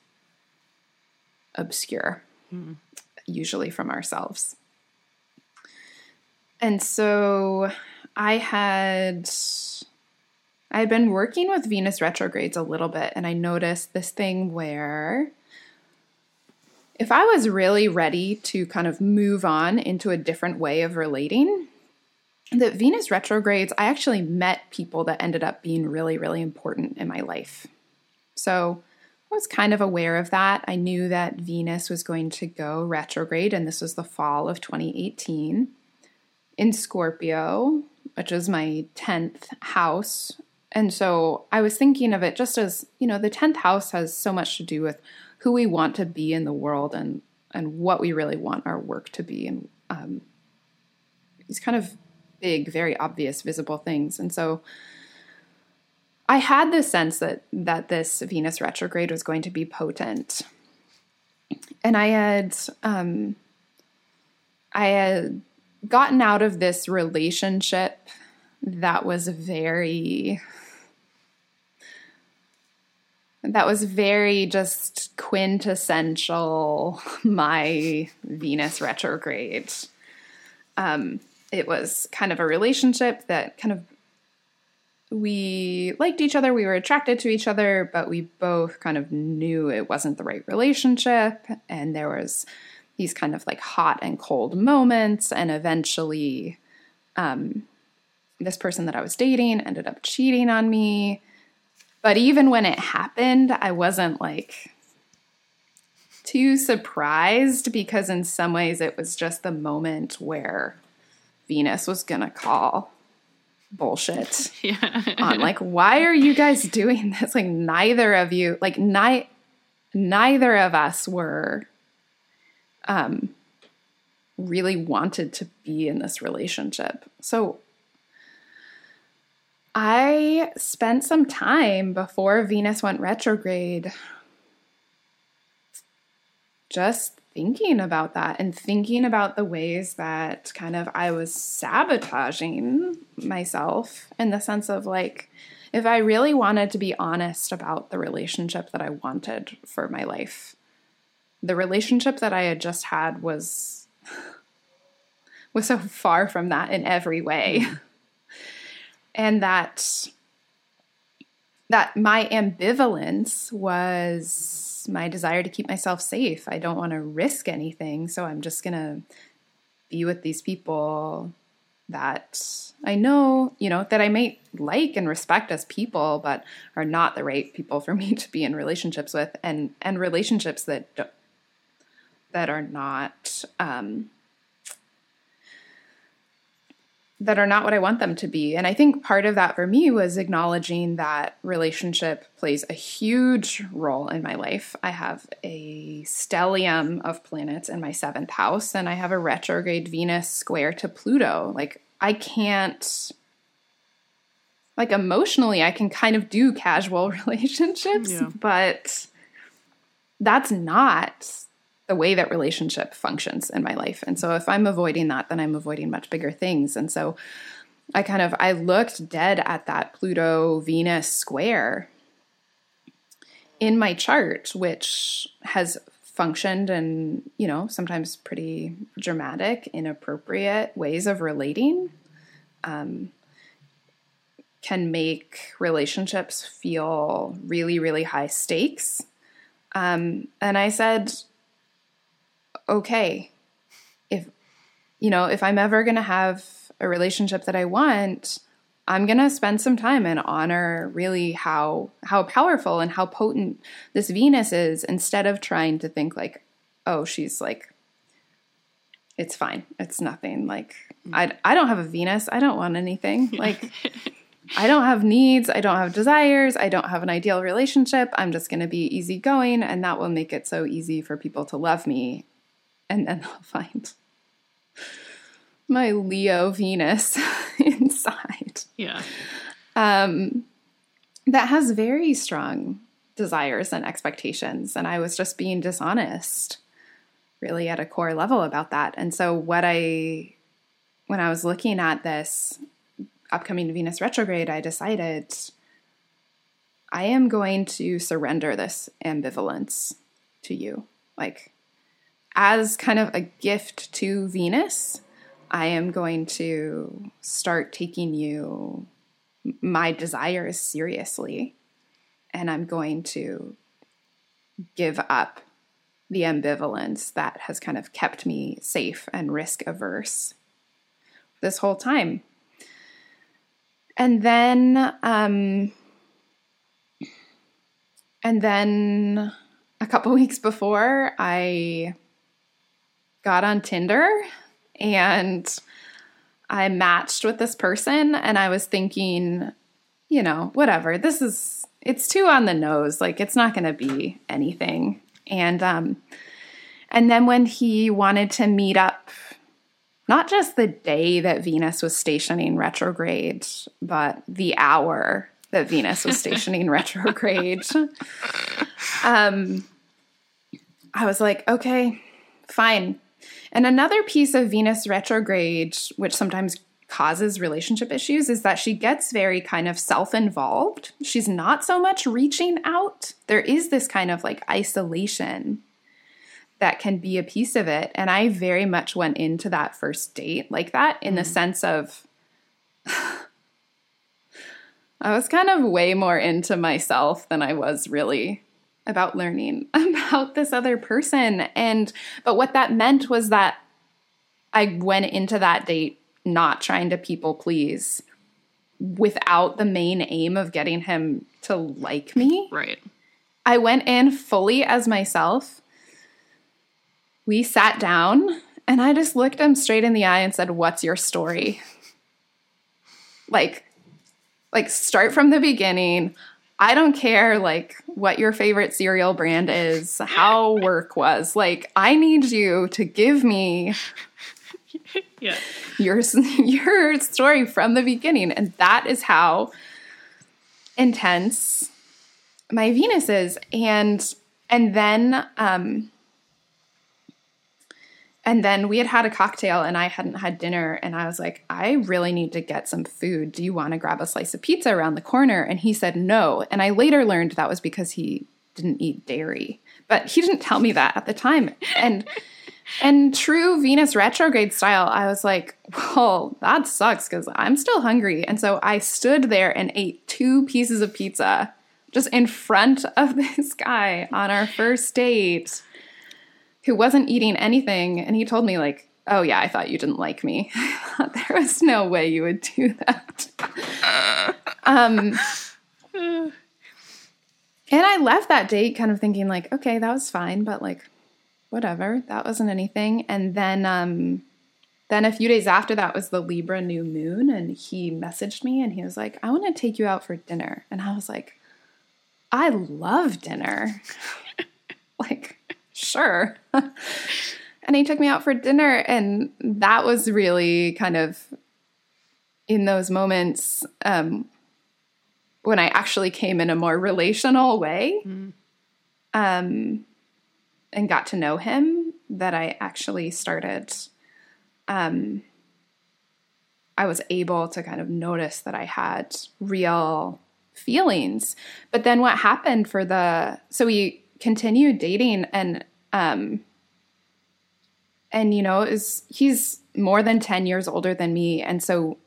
obscure, mm. usually from ourselves. And so I had I had been working with Venus retrogrades a little bit and I noticed this thing where if I was really ready to kind of move on into a different way of relating, that Venus retrogrades, I actually met people that ended up being really, really important in my life. So I was kind of aware of that. I knew that Venus was going to go retrograde, and this was the fall of 2018 in Scorpio which is my 10th house. And so I was thinking of it just as, you know, the 10th house has so much to do with who we want to be in the world and and what we really want our work to be and um, these kind of big, very obvious, visible things. And so I had this sense that that this Venus retrograde was going to be potent. And I had um I had gotten out of this relationship that was very that was very just quintessential my Venus retrograde. Um, it was kind of a relationship that kind of we liked each other, we were attracted to each other, but we both kind of knew it wasn't the right relationship. And there was these kind of like hot and cold moments. And eventually, um, this person that I was dating ended up cheating on me. But even when it happened, I wasn't like too surprised because, in some ways, it was just the moment where Venus was gonna call bullshit Yeah. on like why are you guys doing this like neither of you like ni- neither of us were um really wanted to be in this relationship so i spent some time before venus went retrograde just thinking about that and thinking about the ways that kind of I was sabotaging myself in the sense of like, if I really wanted to be honest about the relationship that I wanted for my life, the relationship that I had just had was was so far from that in every way. and that that my ambivalence was my desire to keep myself safe. I don't want to risk anything, so I'm just going to be with these people that I know, you know, that I may like and respect as people, but are not the right people for me to be in relationships with, and and relationships that that are not um, that are not what I want them to be. And I think part of that for me was acknowledging that relationship plays a huge role in my life. I have a stellium of planets in my seventh house, and I have a retrograde Venus square to Pluto. Like, I can't, like, emotionally, I can kind of do casual relationships, Yeah. but that's not the way that relationship functions in my life. And so if I'm avoiding that, then I'm avoiding much bigger things. And so I kind of I looked dead at that Pluto Venus square in my chart, which has functioned in, you know, sometimes pretty dramatic, inappropriate ways of relating. Um, can make relationships feel really, really high stakes. Um, and I said, okay, if you know, if I'm ever going to have a relationship that I want, I'm going to spend some time and honor really how how powerful and how potent this Venus is instead of trying to think like, oh, she's like it's fine. It's nothing. Like I I don't have a Venus. I don't want anything. Like I don't have needs. I don't have desires. I don't have an ideal relationship. I'm just going to be easygoing, and that will make it so easy for people to love me. And then I'll find my Leo Venus inside Yeah. um, that has very strong desires and expectations. And I was just being dishonest, really, at a core level about that. And so, what I, when I was looking at this upcoming Venus retrograde, I decided I am going to surrender this ambivalence to you. Like, as kind of a gift to Venus, I am going to start taking you my desires seriously and I'm going to give up the ambivalence that has kind of kept me safe and risk averse this whole time. And then, um, and then a couple weeks before, I got on Tinder and I matched with this person and I was thinking, you know, whatever. This is it's too on the nose. Like it's not going to be anything. And um and then when he wanted to meet up not just the day that Venus was stationing retrograde, but the hour that Venus was stationing retrograde. Um, I was like, okay, fine. And another piece of Venus retrograde, which sometimes causes relationship issues, is that she gets very kind of self involved. She's not so much reaching out. There is this kind of like isolation that can be a piece of it. And I very much went into that first date like that in mm. the sense of I was kind of way more into myself than I was really about learning about this other person. And but what that meant was that I went into that date not trying to people please without the main aim of getting him to like me. Right. I went in fully as myself we sat down and I just looked him straight in the eye and said, "What's your story?" Like like start from the beginning. I don't care like what your favorite cereal brand is, how work was. Like I need you to give me yeah. your your story from the beginning and that is how intense my Venus is and and then um and then we had had a cocktail and I hadn't had dinner. And I was like, I really need to get some food. Do you want to grab a slice of pizza around the corner? And he said no. And I later learned that was because he didn't eat dairy. But he didn't tell me that at the time. And and true Venus retrograde style, I was like, well, that sucks because I'm still hungry. And so I stood there and ate two pieces of pizza just in front of this guy on our first date who wasn't eating anything. And he told me, like, oh, yeah, I thought you didn't like me. there was no way you would do that. um, and I left that date kind of thinking, like, okay, that was fine, but like, whatever, that wasn't anything. And then, um, then a few days after that was the Libra new moon, and he messaged me and he was like, I want to take you out for dinner. And I was like, I love dinner. like, sure. and he took me out for dinner. And that was really kind of in those moments um, when I actually came in a more relational way mm. um, and got to know him that I actually started. Um, I was able to kind of notice that I had real feelings. But then what happened for the so we continued dating and um and you know is he's more than 10 years older than me and so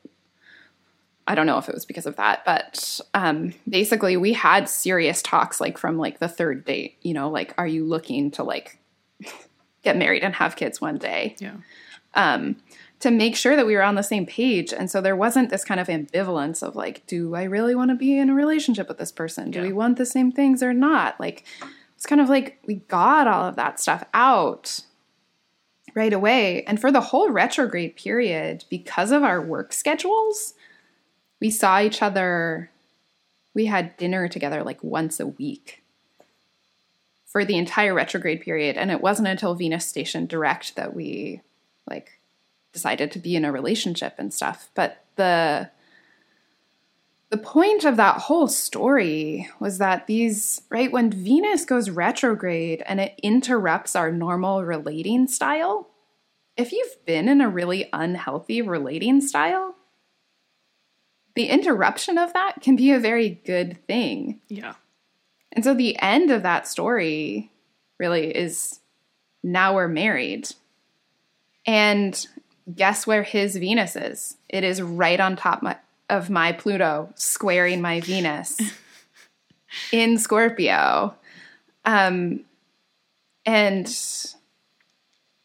I don't know if it was because of that, but um, basically we had serious talks like from like the third date, you know, like, are you looking to like get married and have kids one day? Yeah. Um, to make sure that we were on the same page. And so there wasn't this kind of ambivalence of like, do I really want to be in a relationship with this person? Do yeah. we want the same things or not? Like, it's kind of like we got all of that stuff out right away. And for the whole retrograde period, because of our work schedules, we saw each other, we had dinner together like once a week for the entire retrograde period. And it wasn't until Venus station direct that we like decided to be in a relationship and stuff. But the the point of that whole story was that these, right, when Venus goes retrograde and it interrupts our normal relating style, if you've been in a really unhealthy relating style, the interruption of that can be a very good thing. Yeah. And so the end of that story really is now we're married. And guess where his Venus is? It is right on top of my Pluto squaring my Venus in Scorpio. Um, and,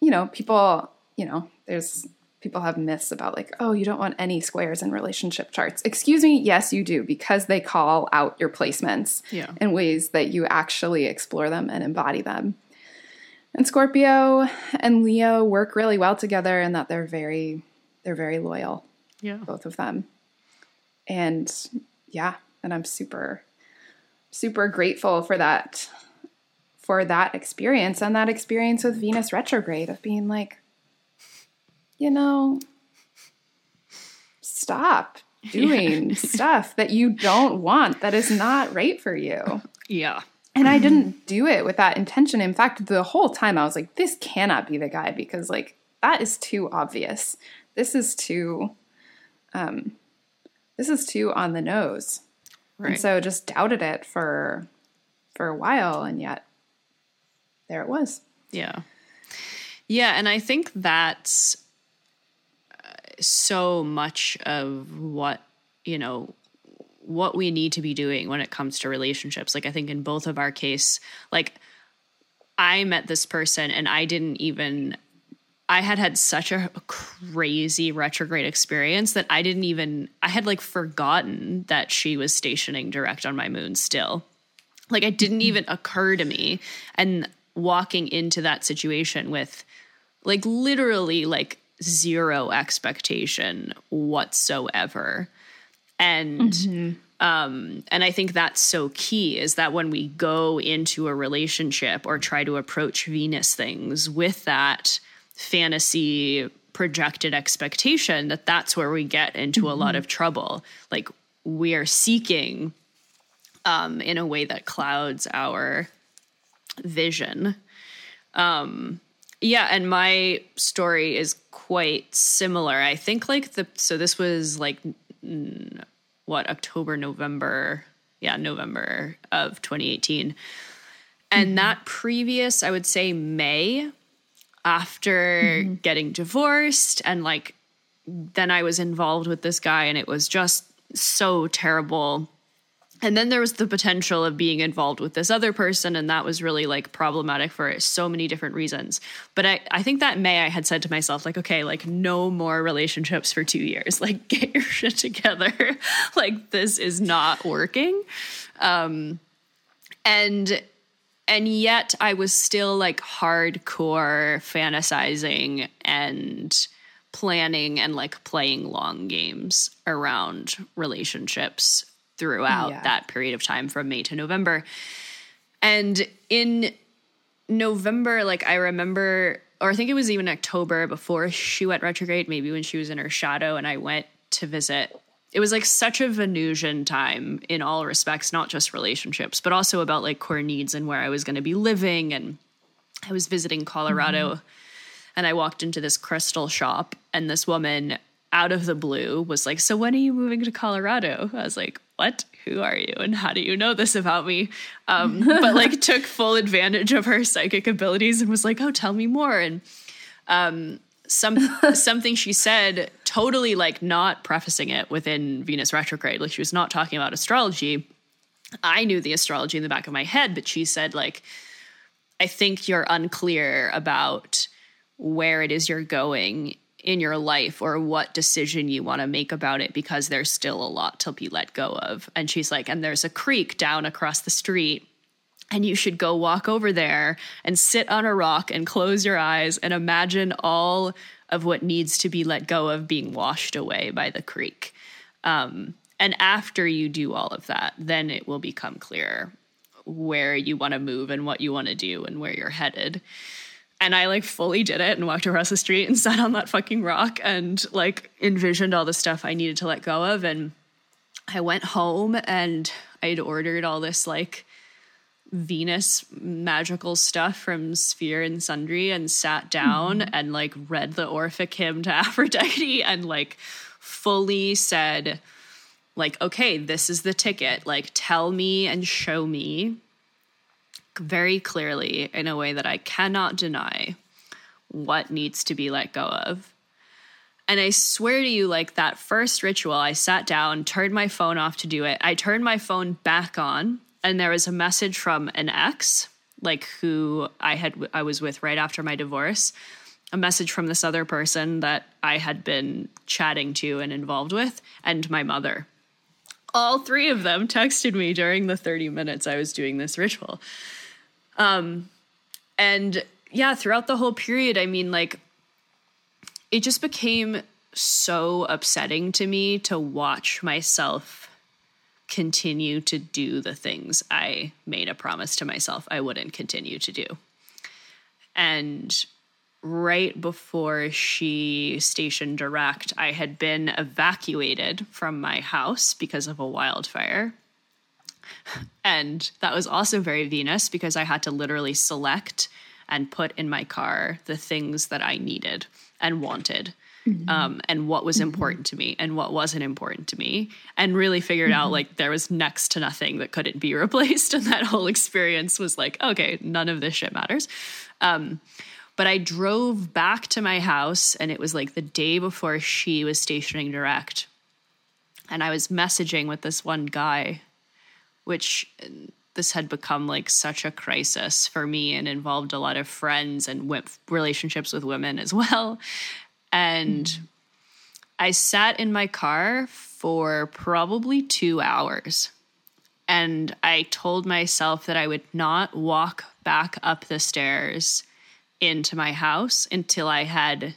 you know, people, you know, there's people have myths about like, oh, you don't want any squares in relationship charts. Excuse me, yes, you do, because they call out your placements yeah. in ways that you actually explore them and embody them. And Scorpio and Leo work really well together in that they're very they're very loyal. Yeah. Both of them and yeah, and I'm super, super grateful for that, for that experience and that experience with Venus retrograde of being like, you know, stop doing yeah. stuff that you don't want, that is not right for you. Yeah. And I didn't do it with that intention. In fact, the whole time I was like, this cannot be the guy because, like, that is too obvious. This is too, um, this is too on the nose. Right. And so just doubted it for, for a while. And yet there it was. Yeah. Yeah. And I think that's uh, so much of what, you know, what we need to be doing when it comes to relationships. Like I think in both of our case, like I met this person and I didn't even I had had such a crazy retrograde experience that I didn't even I had like forgotten that she was stationing direct on my moon still. Like it didn't even occur to me and walking into that situation with like literally like zero expectation whatsoever and mm-hmm. um and i think that's so key is that when we go into a relationship or try to approach venus things with that fantasy projected expectation that that's where we get into mm-hmm. a lot mm-hmm. of trouble like we are seeking um in a way that clouds our vision um yeah and my story is quite similar i think like the so this was like what October, November, yeah, November of 2018. And mm-hmm. that previous, I would say May, after mm-hmm. getting divorced and like then I was involved with this guy and it was just so terrible. And then there was the potential of being involved with this other person and that was really like problematic for so many different reasons. But i, I think that may i had said to myself like okay like no more relationships for two years. Like get your shit together. Like this is not working. Um and and yet i was still like hardcore fantasizing and planning and like playing long games around relationships throughout yeah. that period of time from May to November. And in November, like I remember, or I think it was even October before she went retrograde, maybe when she was in her shadow and I went to visit. It was like such a Venusian time in all respects, not just relationships, but also about like core needs and where I was going to be living. And I was visiting Colorado mm-hmm. and I walked into this crystal shop and this woman out of the blue was like, So when are you moving to Colorado? I was like, what? Who are you? And how do you know this about me? Um, but like took full advantage of her psychic abilities and was like, oh, tell me more. And um, some something she said, totally like not prefacing it within Venus retrograde. Like she was not talking about astrology. I knew the astrology in the back of my head, but she said like, I think you're unclear about where it is you're going in your life or what decision you want to make about it because there's still a lot to be let go of. And she's like, and there's a creek down across the street. And you should go walk over there and sit on a rock and close your eyes and imagine all of what needs to be let go of being washed away by the creek. Um, and after you do all of that, then it will become clear where you want to move and what you want to do and where you're headed. And I like fully did it and walked across the street and sat on that fucking rock and like envisioned all the stuff I needed to let go of. And I went home and I'd ordered all this like Venus magical stuff from Sphere and Sundry and sat down mm-hmm. and like read the Orphic hymn to Aphrodite and like fully said, like, okay, this is the ticket. Like, tell me and show me very clearly in a way that I cannot deny what needs to be let go of. And I swear to you, like that first ritual, I sat down, turned my phone off to do it. I turned my phone back on, and there was a message from an ex, like who I had I was with right after my divorce. A message from this other person that I had been chatting to and involved with, and my mother. All three of them texted me during the 30 minutes I was doing this ritual. Um, and yeah, throughout the whole period, I mean, like, it just became so upsetting to me to watch myself continue to do the things I made a promise to myself I wouldn't continue to do. And right before she stationed direct, I had been evacuated from my house because of a wildfire. And that was also very Venus because I had to literally select and put in my car the things that I needed and wanted. Mm-hmm. Um, and what was mm-hmm. important to me and what wasn't important to me, and really figured mm-hmm. out like there was next to nothing that couldn't be replaced. And that whole experience was like, okay, none of this shit matters. Um, but I drove back to my house, and it was like the day before she was stationing direct. And I was messaging with this one guy, which this had become like such a crisis for me and involved a lot of friends and relationships with women as well. And. I sat in my car for probably two hours. And I told myself that I would not walk back up the stairs into my house until I had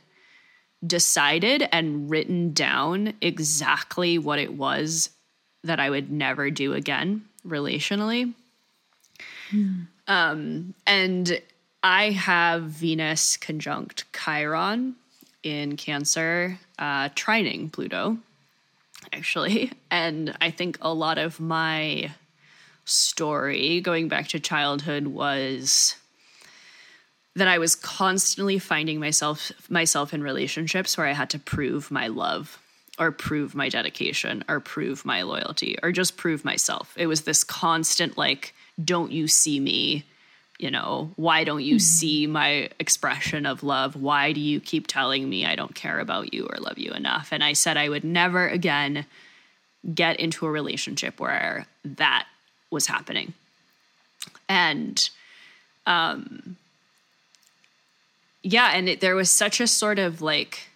decided and written down exactly what it was that I would never do again relationally. Mm. Um, and I have Venus conjunct Chiron in Cancer, uh, trining Pluto, actually. And I think a lot of my story going back to childhood was that I was constantly finding myself myself in relationships where I had to prove my love or prove my dedication or prove my loyalty or just prove myself. It was this constant like don't you see me? You know, why don't you mm-hmm. see my expression of love? Why do you keep telling me I don't care about you or love you enough? And I said I would never again get into a relationship where that was happening. And um yeah, and it, there was such a sort of like,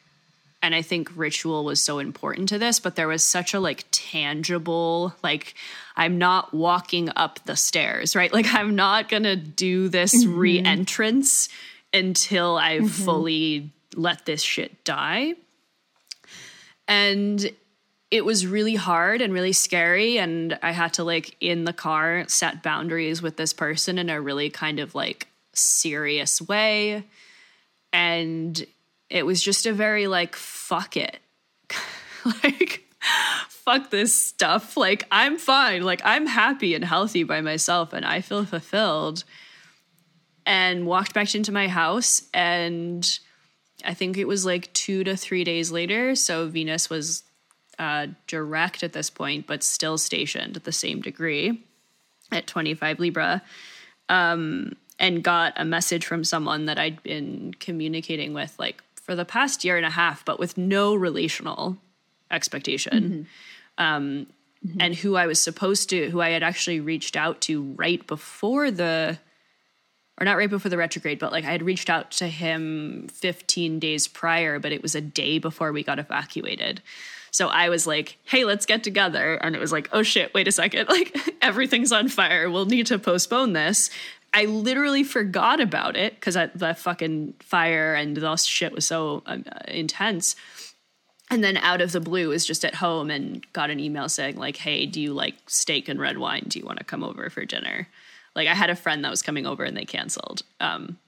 and I think ritual was so important to this, but there was such a like tangible, like, I'm not walking up the stairs, right? Like, I'm not gonna do this mm-hmm. re entrance until I've mm-hmm. fully let this shit die. And it was really hard and really scary. And I had to, like, in the car, set boundaries with this person in a really kind of like serious way and it was just a very like fuck it. Like fuck this stuff. Like i'm fine. Like i'm happy and healthy by myself and i feel fulfilled. And walked back into my house and i think it was like two to three days later so venus was uh, direct at this point but still stationed at the same degree at 25 libra um, and got a message from someone that I'd been communicating with like for the past year and a half, but with no relational expectation. Mm-hmm. Um, mm-hmm. And who I was supposed to, who I had actually reached out to right before the, or not right before the retrograde, but like I had reached out to him 15 days prior, but it was a day before we got evacuated. So I was like, hey, let's get together. And it was like, oh shit, wait a second. Like everything's on fire. We'll need to postpone this. I literally forgot about it because the fucking fire and the shit was so uh, intense. And then out of the blue was just at home and got an email saying like, "Hey, do you like steak and red wine? Do you want to come over for dinner?" Like I had a friend that was coming over and they canceled. Um,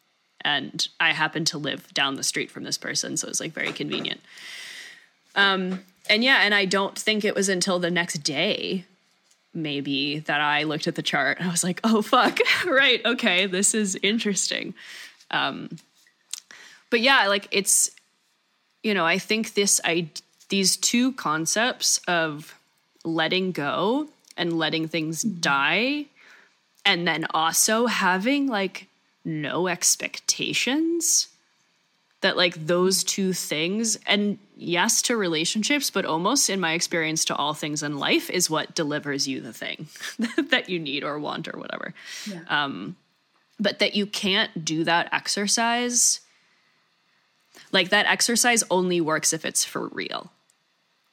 and I happened to live down the street from this person, so it was like very convenient. Um, and yeah, and I don't think it was until the next day maybe that I looked at the chart and I was like, oh, fuck, right, okay, this is interesting. Um, but yeah, like it's, you know, I think this, I, these two concepts of letting go and letting things mm-hmm. die, and then also having like no expectations that like those two things and yes to relationships but almost in my experience to all things in life is what delivers you the thing that you need or want or whatever yeah. um, but that you can't do that exercise like that exercise only works if it's for real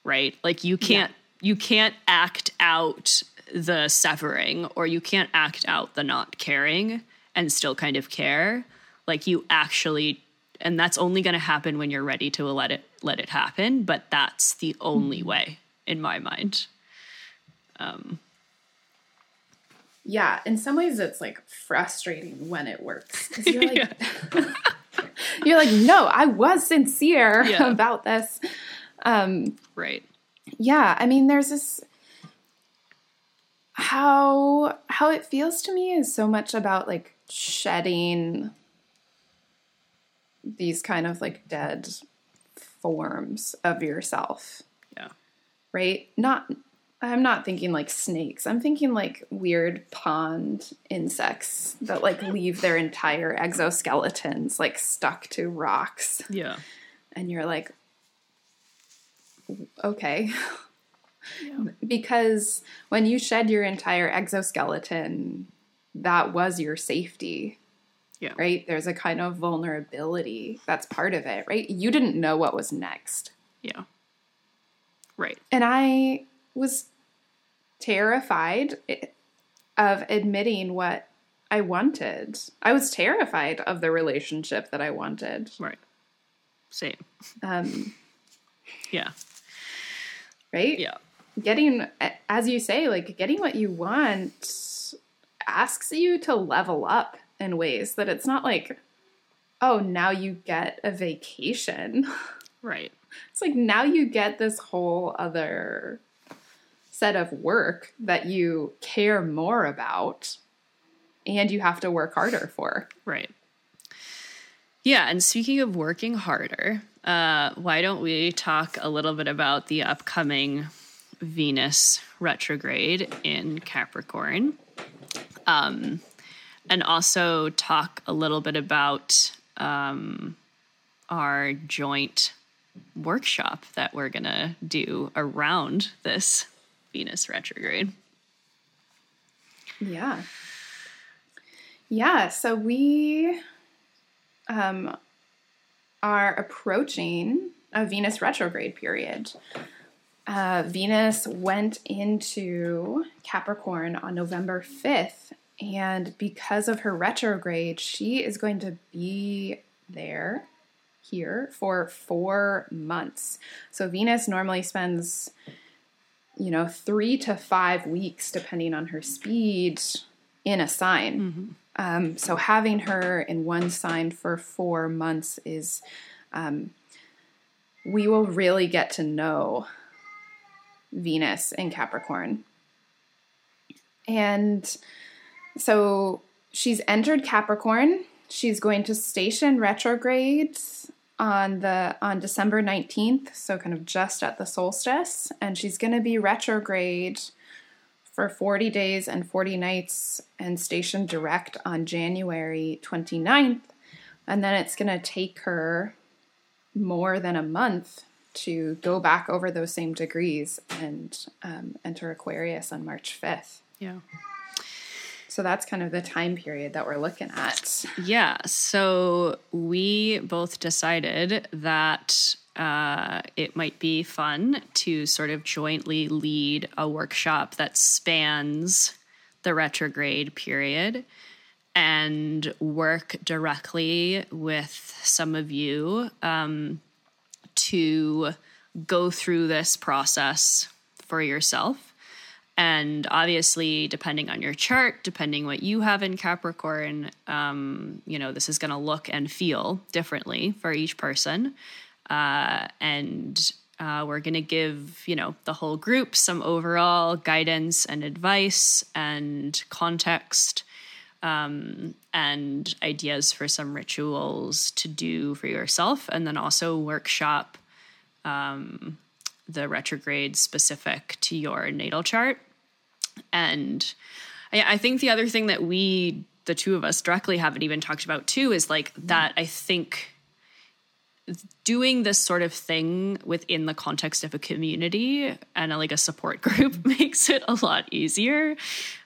right like you can't yeah. you can't act out the severing or you can't act out the not caring and still kind of care like you actually and that's only going to happen when you're ready to let it let it happen but that's the only mm-hmm. way in my mind um yeah in some ways it's like frustrating when it works because you're like You're like, no, I was sincere Yeah. about this. Um, Right. yeah, I mean, there's this how how it feels to me is so much about like shedding these kind of like dead forms of yourself, Yeah. right? Not I'm not thinking like snakes. I'm thinking like weird pond insects that like leave their entire exoskeletons like stuck to rocks Yeah. and you're like okay Yeah. because when you shed your entire exoskeleton that was your safety Yeah. right there's a kind of vulnerability that's part of it right you didn't know what was next Yeah. Right. and i was terrified of admitting what i wanted i was terrified of the relationship that i wanted Right. Same. um, Yeah. right Yeah. getting as you say like getting what you want asks you to level up in ways that it's not like oh now you get a vacation Right. it's like now you get this whole other set of work that you care more about and you have to work harder for Right. Yeah, and speaking of working harder, uh, why don't we talk a little bit about the upcoming Venus retrograde in Capricorn? Um, and also talk a little bit about um, our joint workshop that we're going to do around this Venus retrograde. Yeah. Yeah, so we um, are approaching a Venus retrograde period. Uh, Venus went into Capricorn on November 5th, and because of her retrograde, she is going to be there here for four months. So Venus normally spends you know, three to five weeks, depending on her speed, in a sign. Um, so having her in one sign for four months is, um, we will really get to know Venus in Capricorn. And so she's entered Capricorn. She's going to station retrograde on the on December 19th, so kind of just at the solstice, and she's going to be retrograde for 40 days and 40 nights and station direct on January 29th. And then it's going to take her more than a month to go back over those same degrees and um, enter Aquarius on March 5th. Yeah. So that's kind of the time period that we're looking at. Yeah. So we both decided that uh, it might be fun to sort of jointly lead a workshop that spans the retrograde period and work directly with some of you um, to go through this process for yourself. And obviously, depending on your chart, depending what you have in Capricorn, um, you know, this is going to look and feel differently for each person. Uh, and uh, we're going to give, you know, the whole group some overall guidance and advice and context um, and ideas for some rituals to do for yourself. And then also workshop um, the retrograde specific to your natal chart. And I, I think the other thing that we, the two of us directly haven't even talked about too, is like that I think doing this sort of thing within the context of a community and a, like a support group makes it a lot easier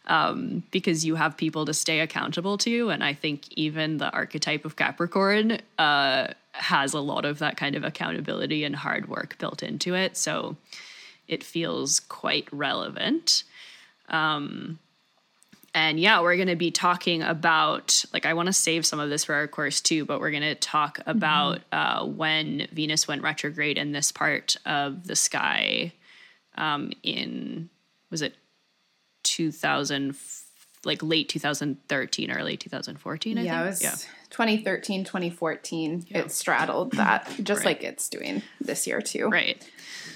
um, because you have people to stay accountable to. And I think even the archetype of Capricorn uh, has a lot of that kind of accountability and hard work built into it. So it feels quite relevant. Um, and yeah, we're going to be talking about, like, I want to save some of this for our course too, but we're going to talk about uh, when Venus went retrograde in this part of the sky um, in, was it 2000, like late 2013, early 2014. I yeah, think. it was 2013, 2014. It straddled that, just Right. like it's doing this year too. Right.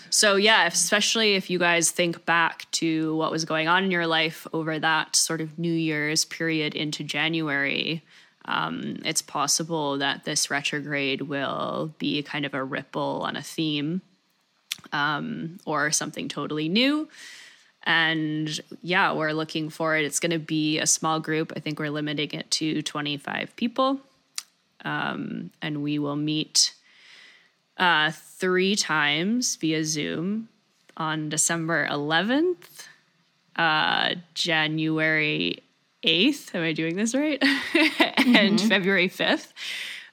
So, yeah, especially if you guys think back to what was going on in your life over that sort of New Year's period into January, um, it's possible that this retrograde will be kind of a ripple on a theme um, or something totally new. And yeah, we're looking for it. It's going to be a small group. I think we're limiting it to 25 people. Um, and we will meet uh, three times via Zoom on December 11th, uh, January 8th. Am I doing this right? and February 5th.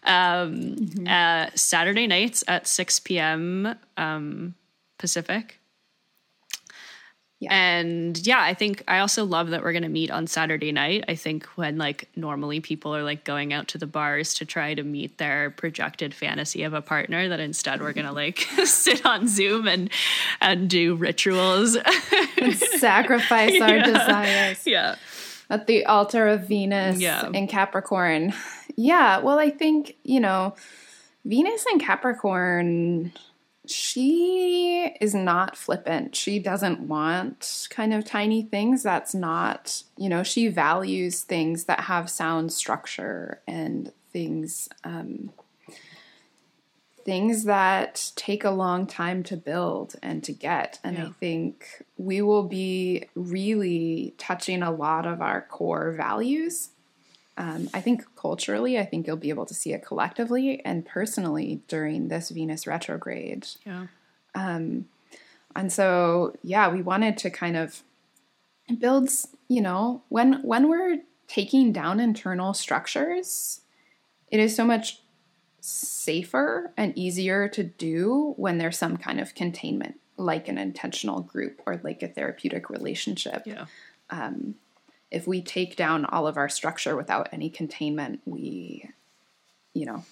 Um, uh, Saturday nights at 6 p.m. Um, Pacific. Yeah. And yeah, I think I also love that we're going to meet on Saturday night. I think when like normally people are like going out to the bars to try to meet their projected fantasy of a partner, that instead we're going to like sit on Zoom and and do rituals. and Sacrifice our desires yeah. at the altar of Venus Yeah. in Capricorn. Yeah, well, I think, you know, Venus and Capricorn, she is not flippant. She doesn't want kind of tiny things. That's not, you know, she values things that have sound structure and things um things that take a long time to build and to get. And I think we will be really touching a lot of our core values. Um, I think culturally, I think you'll be able to see it collectively and personally during this Venus retrograde. Yeah. And so, yeah, we wanted to kind of build, you know, when when we're taking down internal structures, it is so much safer and easier to do when there's some kind of containment, like an intentional group or like a therapeutic relationship. Yeah. If we take down all of our structure without any containment, we, you know,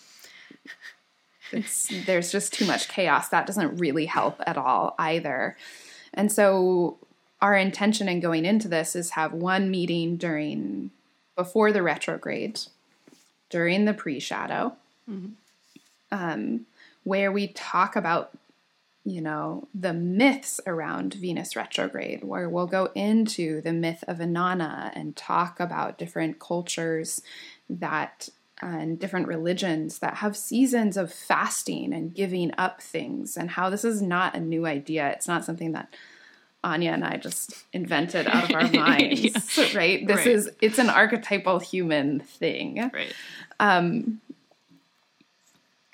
it's, there's just too much chaos. That doesn't really help at all either. And so our intention in going into this is have one meeting during before the retrograde, during the pre-shadow, um, where we talk about you know the myths around Venus retrograde, where we'll go into the myth of Inanna and talk about different cultures that and different religions that have seasons of fasting and giving up things, and how this is not a new idea. It's not something that Anya and I just invented out of our minds, right? This Right. is it's an archetypal human thing Right. Um,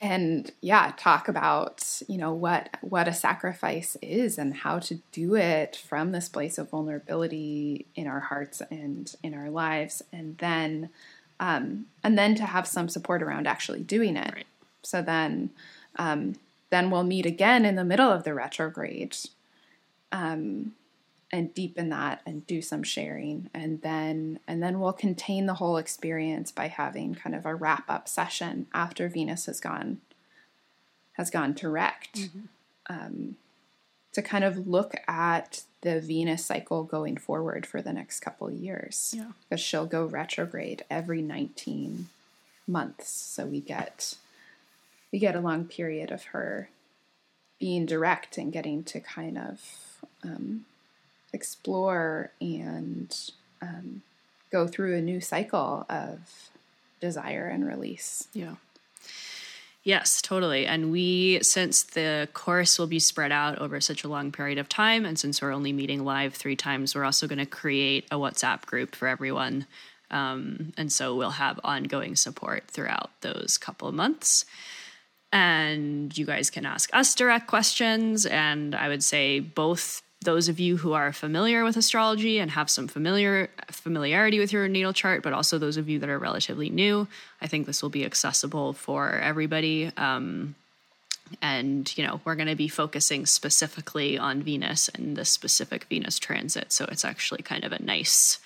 and yeah talk about you know what what a sacrifice is and how to do it from this place of vulnerability in our hearts and in our lives and then um, and then to have some support around actually doing it Right. so then um, then we'll meet again in the middle of the retrograde um, and deepen that and do some sharing. And then and then we'll contain the whole experience by having kind of a wrap up session after venus has gone has gone direct um, to kind of look at the venus cycle going forward for the next couple of years. Yeah. because she'll go retrograde every 19 months. So we get we get a long period of her being direct and getting to kind of um, explore and um, go through a new cycle of desire and release. Yeah. Yes, totally. And we, since the course will be spread out over such a long period of time, and since we're only meeting live three times, we're also going to create a WhatsApp group for everyone. Um, and so we'll have ongoing support throughout those couple of months. And you guys can ask us direct questions. And I would say both those of you who are familiar with astrology and have some familiar familiarity with your natal chart, but also those of you that are relatively new. I think this will be accessible for everybody. Um, and you know we're going to be focusing specifically on Venus and the specific Venus transit, so it's actually kind of a nice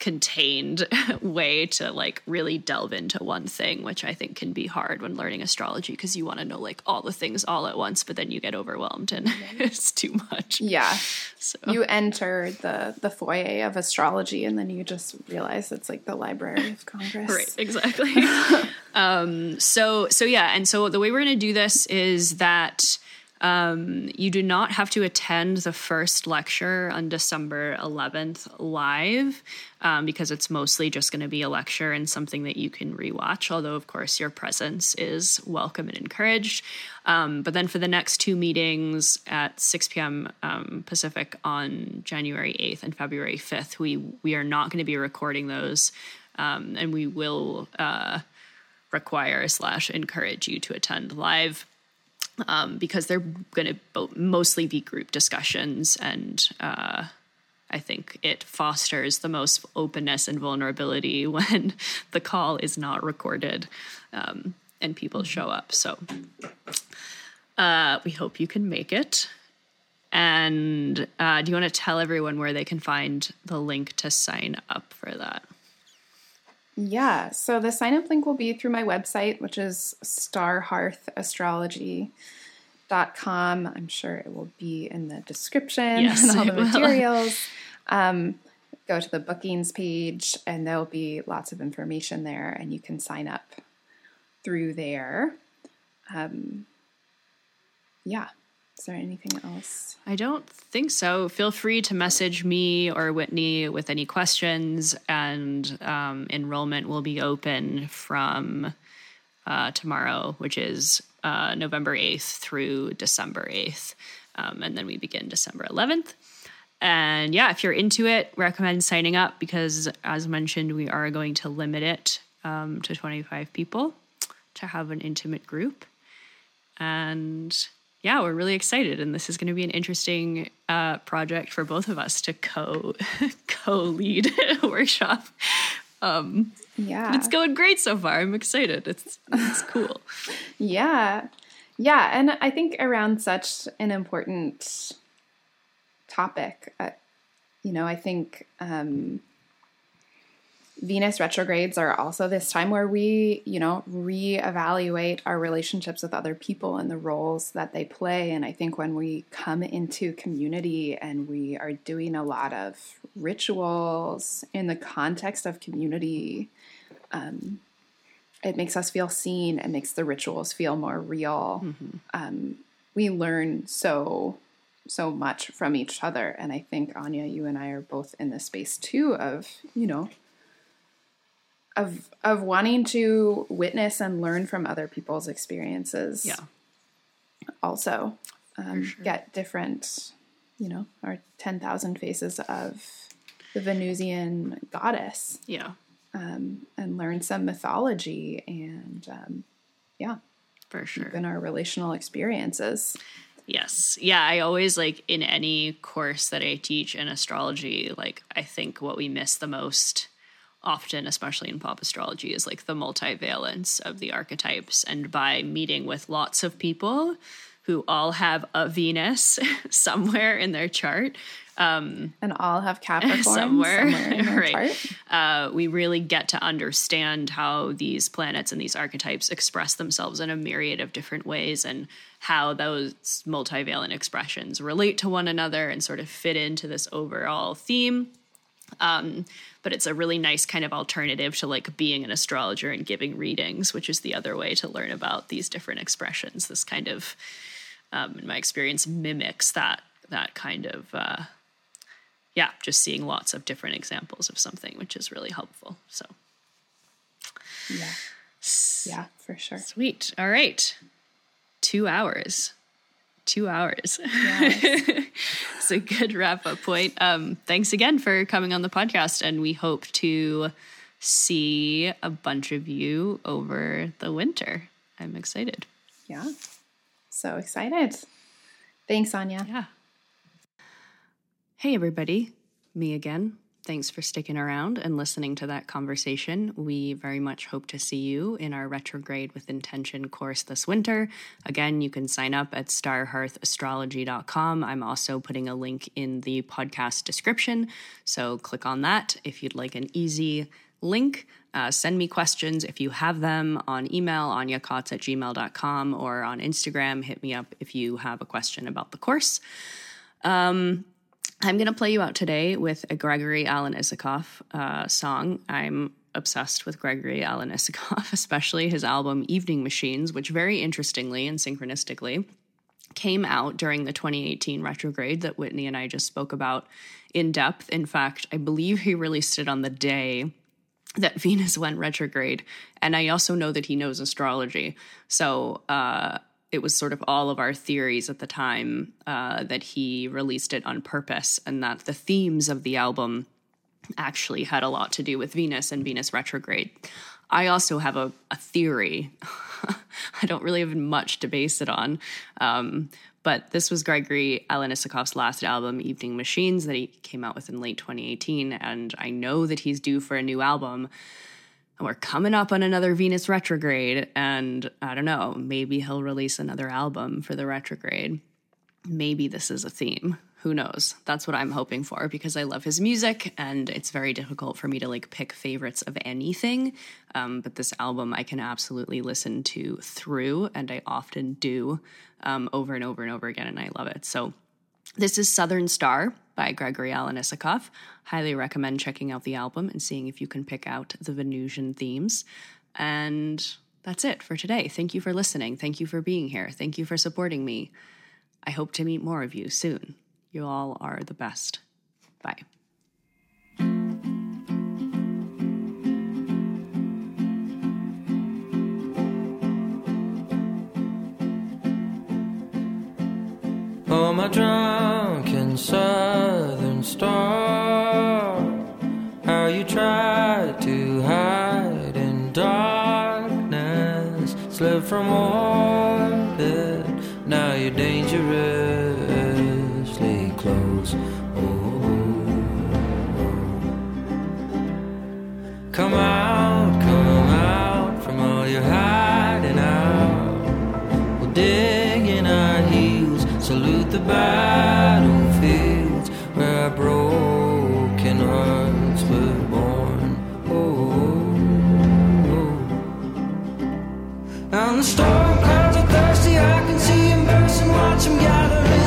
contained way to like really delve into one thing, which I think can be hard when learning astrology because you want to know like all the things all at once, but then you get overwhelmed and it's too much. Yeah. So you enter the the foyer of astrology and then you just realize it's like the Library of Congress. Right, exactly. um so so yeah, and so the way we're going to do this is that um, you do not have to attend the first lecture on December 11th live um, because it's mostly just going to be a lecture and something that you can rewatch, although, of course, your presence is welcome and encouraged. Um, but then for the next two meetings at 6 p.m. Um, Pacific on January 8th and February 5th, we, we are not going to be recording those um, and we will uh, require slash encourage you to attend live um, because they're going to mostly be group discussions and uh, I think it fosters the most openness and vulnerability when the call is not recorded um, and people mm-hmm. show up. So uh, we hope you can make it. And uh, do you want to tell everyone where they can find the link to sign up for that? Yeah, so the sign up link will be through my website, which is starhearthastrology.com. I'm sure it will be in the description yes, and all the materials. Um, go to the bookings page, and there'll be lots of information there, and you can sign up through there. Um, yeah. Is there anything else? I don't think so. Feel free to message me or Whitney with any questions, and um, enrollment will be open from uh, tomorrow, which is uh, November 8th through December 8th. Um, and then we begin December 11th. And yeah, if you're into it, recommend signing up because, as mentioned, we are going to limit it um, to 25 people to have an intimate group. And yeah, we're really excited, and this is going to be an interesting uh, project for both of us to co co lead workshop. Um, yeah, it's going great so far. I'm excited. It's it's cool. yeah, yeah, and I think around such an important topic, uh, you know, I think. Um, Venus retrogrades are also this time where we, you know, reevaluate our relationships with other people and the roles that they play. And I think when we come into community and we are doing a lot of rituals in the context of community, um, it makes us feel seen. It makes the rituals feel more real. Mm-hmm. Um, we learn so so much from each other and i think anya you and i are both in the space too of you know of of wanting to witness and learn from other people's experiences. Yeah. Also, um, sure. get different, you know, our ten thousand faces of the Venusian goddess. Yeah. Um, and learn some mythology and um, yeah, for sure, in our relational experiences. Yes. Yeah. I always like in any course that I teach in astrology, like I think what we miss the most often, especially in pop astrology, is like the multivalence of the archetypes. And by meeting with lots of people who all have a Venus somewhere in their chart, um, and all have Capricorn somewhere, somewhere right? Uh, we really get to understand how these planets and these archetypes express themselves in a myriad of different ways, and how those multivalent expressions relate to one another and sort of fit into this overall theme. Um, but it's a really nice kind of alternative to like being an astrologer and giving readings, which is the other way to learn about these different expressions. This kind of, um, in my experience, mimics that that kind of, uh, yeah, just seeing lots of different examples of something, which is really helpful. So, yeah, yeah, for sure. Sweet. All right, two hours two hours. Yes. it's a good wrap up point. Um, thanks again for coming on the podcast, and we hope to see a bunch of you over the winter. I'm excited. Yeah. So excited. Thanks, Anya. Yeah. Hey, everybody. Me again. Thanks for sticking around and listening to that conversation. We very much hope to see you in our Retrograde with Intention course this winter. Again, you can sign up at starhearthastrology.com. I'm also putting a link in the podcast description, so click on that if you'd like an easy link. Uh, send me questions if you have them on email, anyakaats at gmail.com, or on Instagram. Hit me up if you have a question about the course. Um, I'm going to play you out today with a Gregory Alan Isakov uh, song. I'm obsessed with Gregory Alan Isakov, especially his album Evening Machines, which very interestingly and synchronistically came out during the 2018 retrograde that Whitney and I just spoke about in depth. In fact, I believe he released it on the day that Venus went retrograde. And I also know that he knows astrology. So, uh, it was sort of all of our theories at the time uh, that he released it on purpose, and that the themes of the album actually had a lot to do with Venus and Venus retrograde. I also have a, a theory. I don't really have much to base it on. Um, but this was Gregory Alan Isakov's last album, Evening Machines, that he came out with in late 2018. And I know that he's due for a new album we're coming up on another Venus retrograde, and I don't know, maybe he'll release another album for the retrograde. Maybe this is a theme. Who knows? That's what I'm hoping for because I love his music, and it's very difficult for me to like pick favorites of anything. Um, but this album I can absolutely listen to through, and I often do um, over and over and over again, and I love it. So this is Southern Star by Gregory Alan Isakov. Highly recommend checking out the album and seeing if you can pick out the Venusian themes. And that's it for today. Thank you for listening. Thank you for being here. Thank you for supporting me. I hope to meet more of you soon. You all are the best. Bye. Oh, my southern star, how you tried to hide in darkness, slipped from orbit. Now you're dangerously close. Oh, come out, come out from all your hiding out. We'll dig in our heels, salute the battlefields the storm clouds are thirsty. I can see them burst and watch them gather